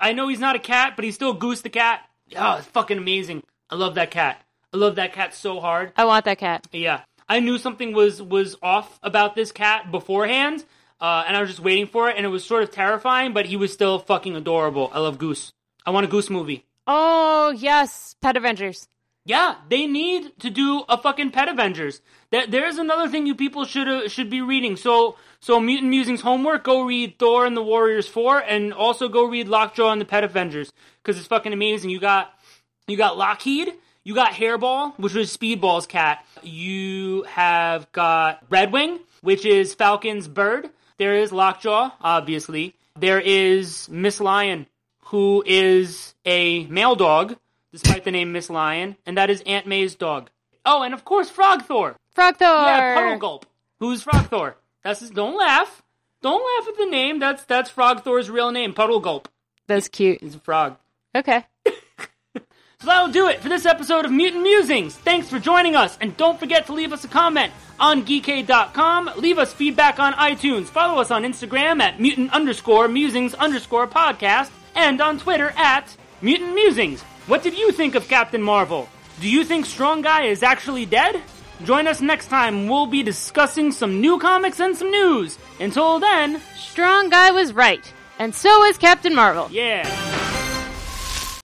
I know he's not a cat, but he's still Goose the cat. Oh, it's fucking amazing. I love that cat. I love that cat so hard. I want that cat. Yeah, I knew something was was off about this cat beforehand, uh, and I was just waiting for it, and it was sort of terrifying, but he was still fucking adorable. I love Goose. I want a Goose movie. Oh yes, Pet Avengers. Yeah, they need to do a fucking Pet Avengers. There, there's another thing you people should should be reading. So, so Mutant Musings homework: go read Thor and the Warriors Four, and also go read Lockjaw and the Pet Avengers because it's fucking amazing. You got you got Lockheed, you got Hairball, which was Speedball's cat. You have got Redwing, which is Falcon's bird. There is Lockjaw, obviously. There is Miss Lion, who is a male dog, despite the name Miss Lion, and that is Aunt May's dog. Oh, and of course Frog Thor. Frog Thor. Yeah, Puddle Gulp. Who's Frog Thor? That's his, don't laugh. Don't laugh at the name. That's that's Frog Thor's real name, Puddle Gulp. That's cute. He's a frog. Okay. So that'll do it for this episode of Mutant Musings. Thanks for joining us, and don't forget to leave us a comment on geekade.com. Leave us feedback on iTunes. Follow us on Instagram at mutant underscore musings underscore podcast, and on Twitter at mutant musings. What did you think of Captain Marvel? Do you think Strong Guy is actually dead? Join us next time. We'll be discussing some new comics and some news. Until then, Strong guy was right, and so is Captain Marvel. yeah.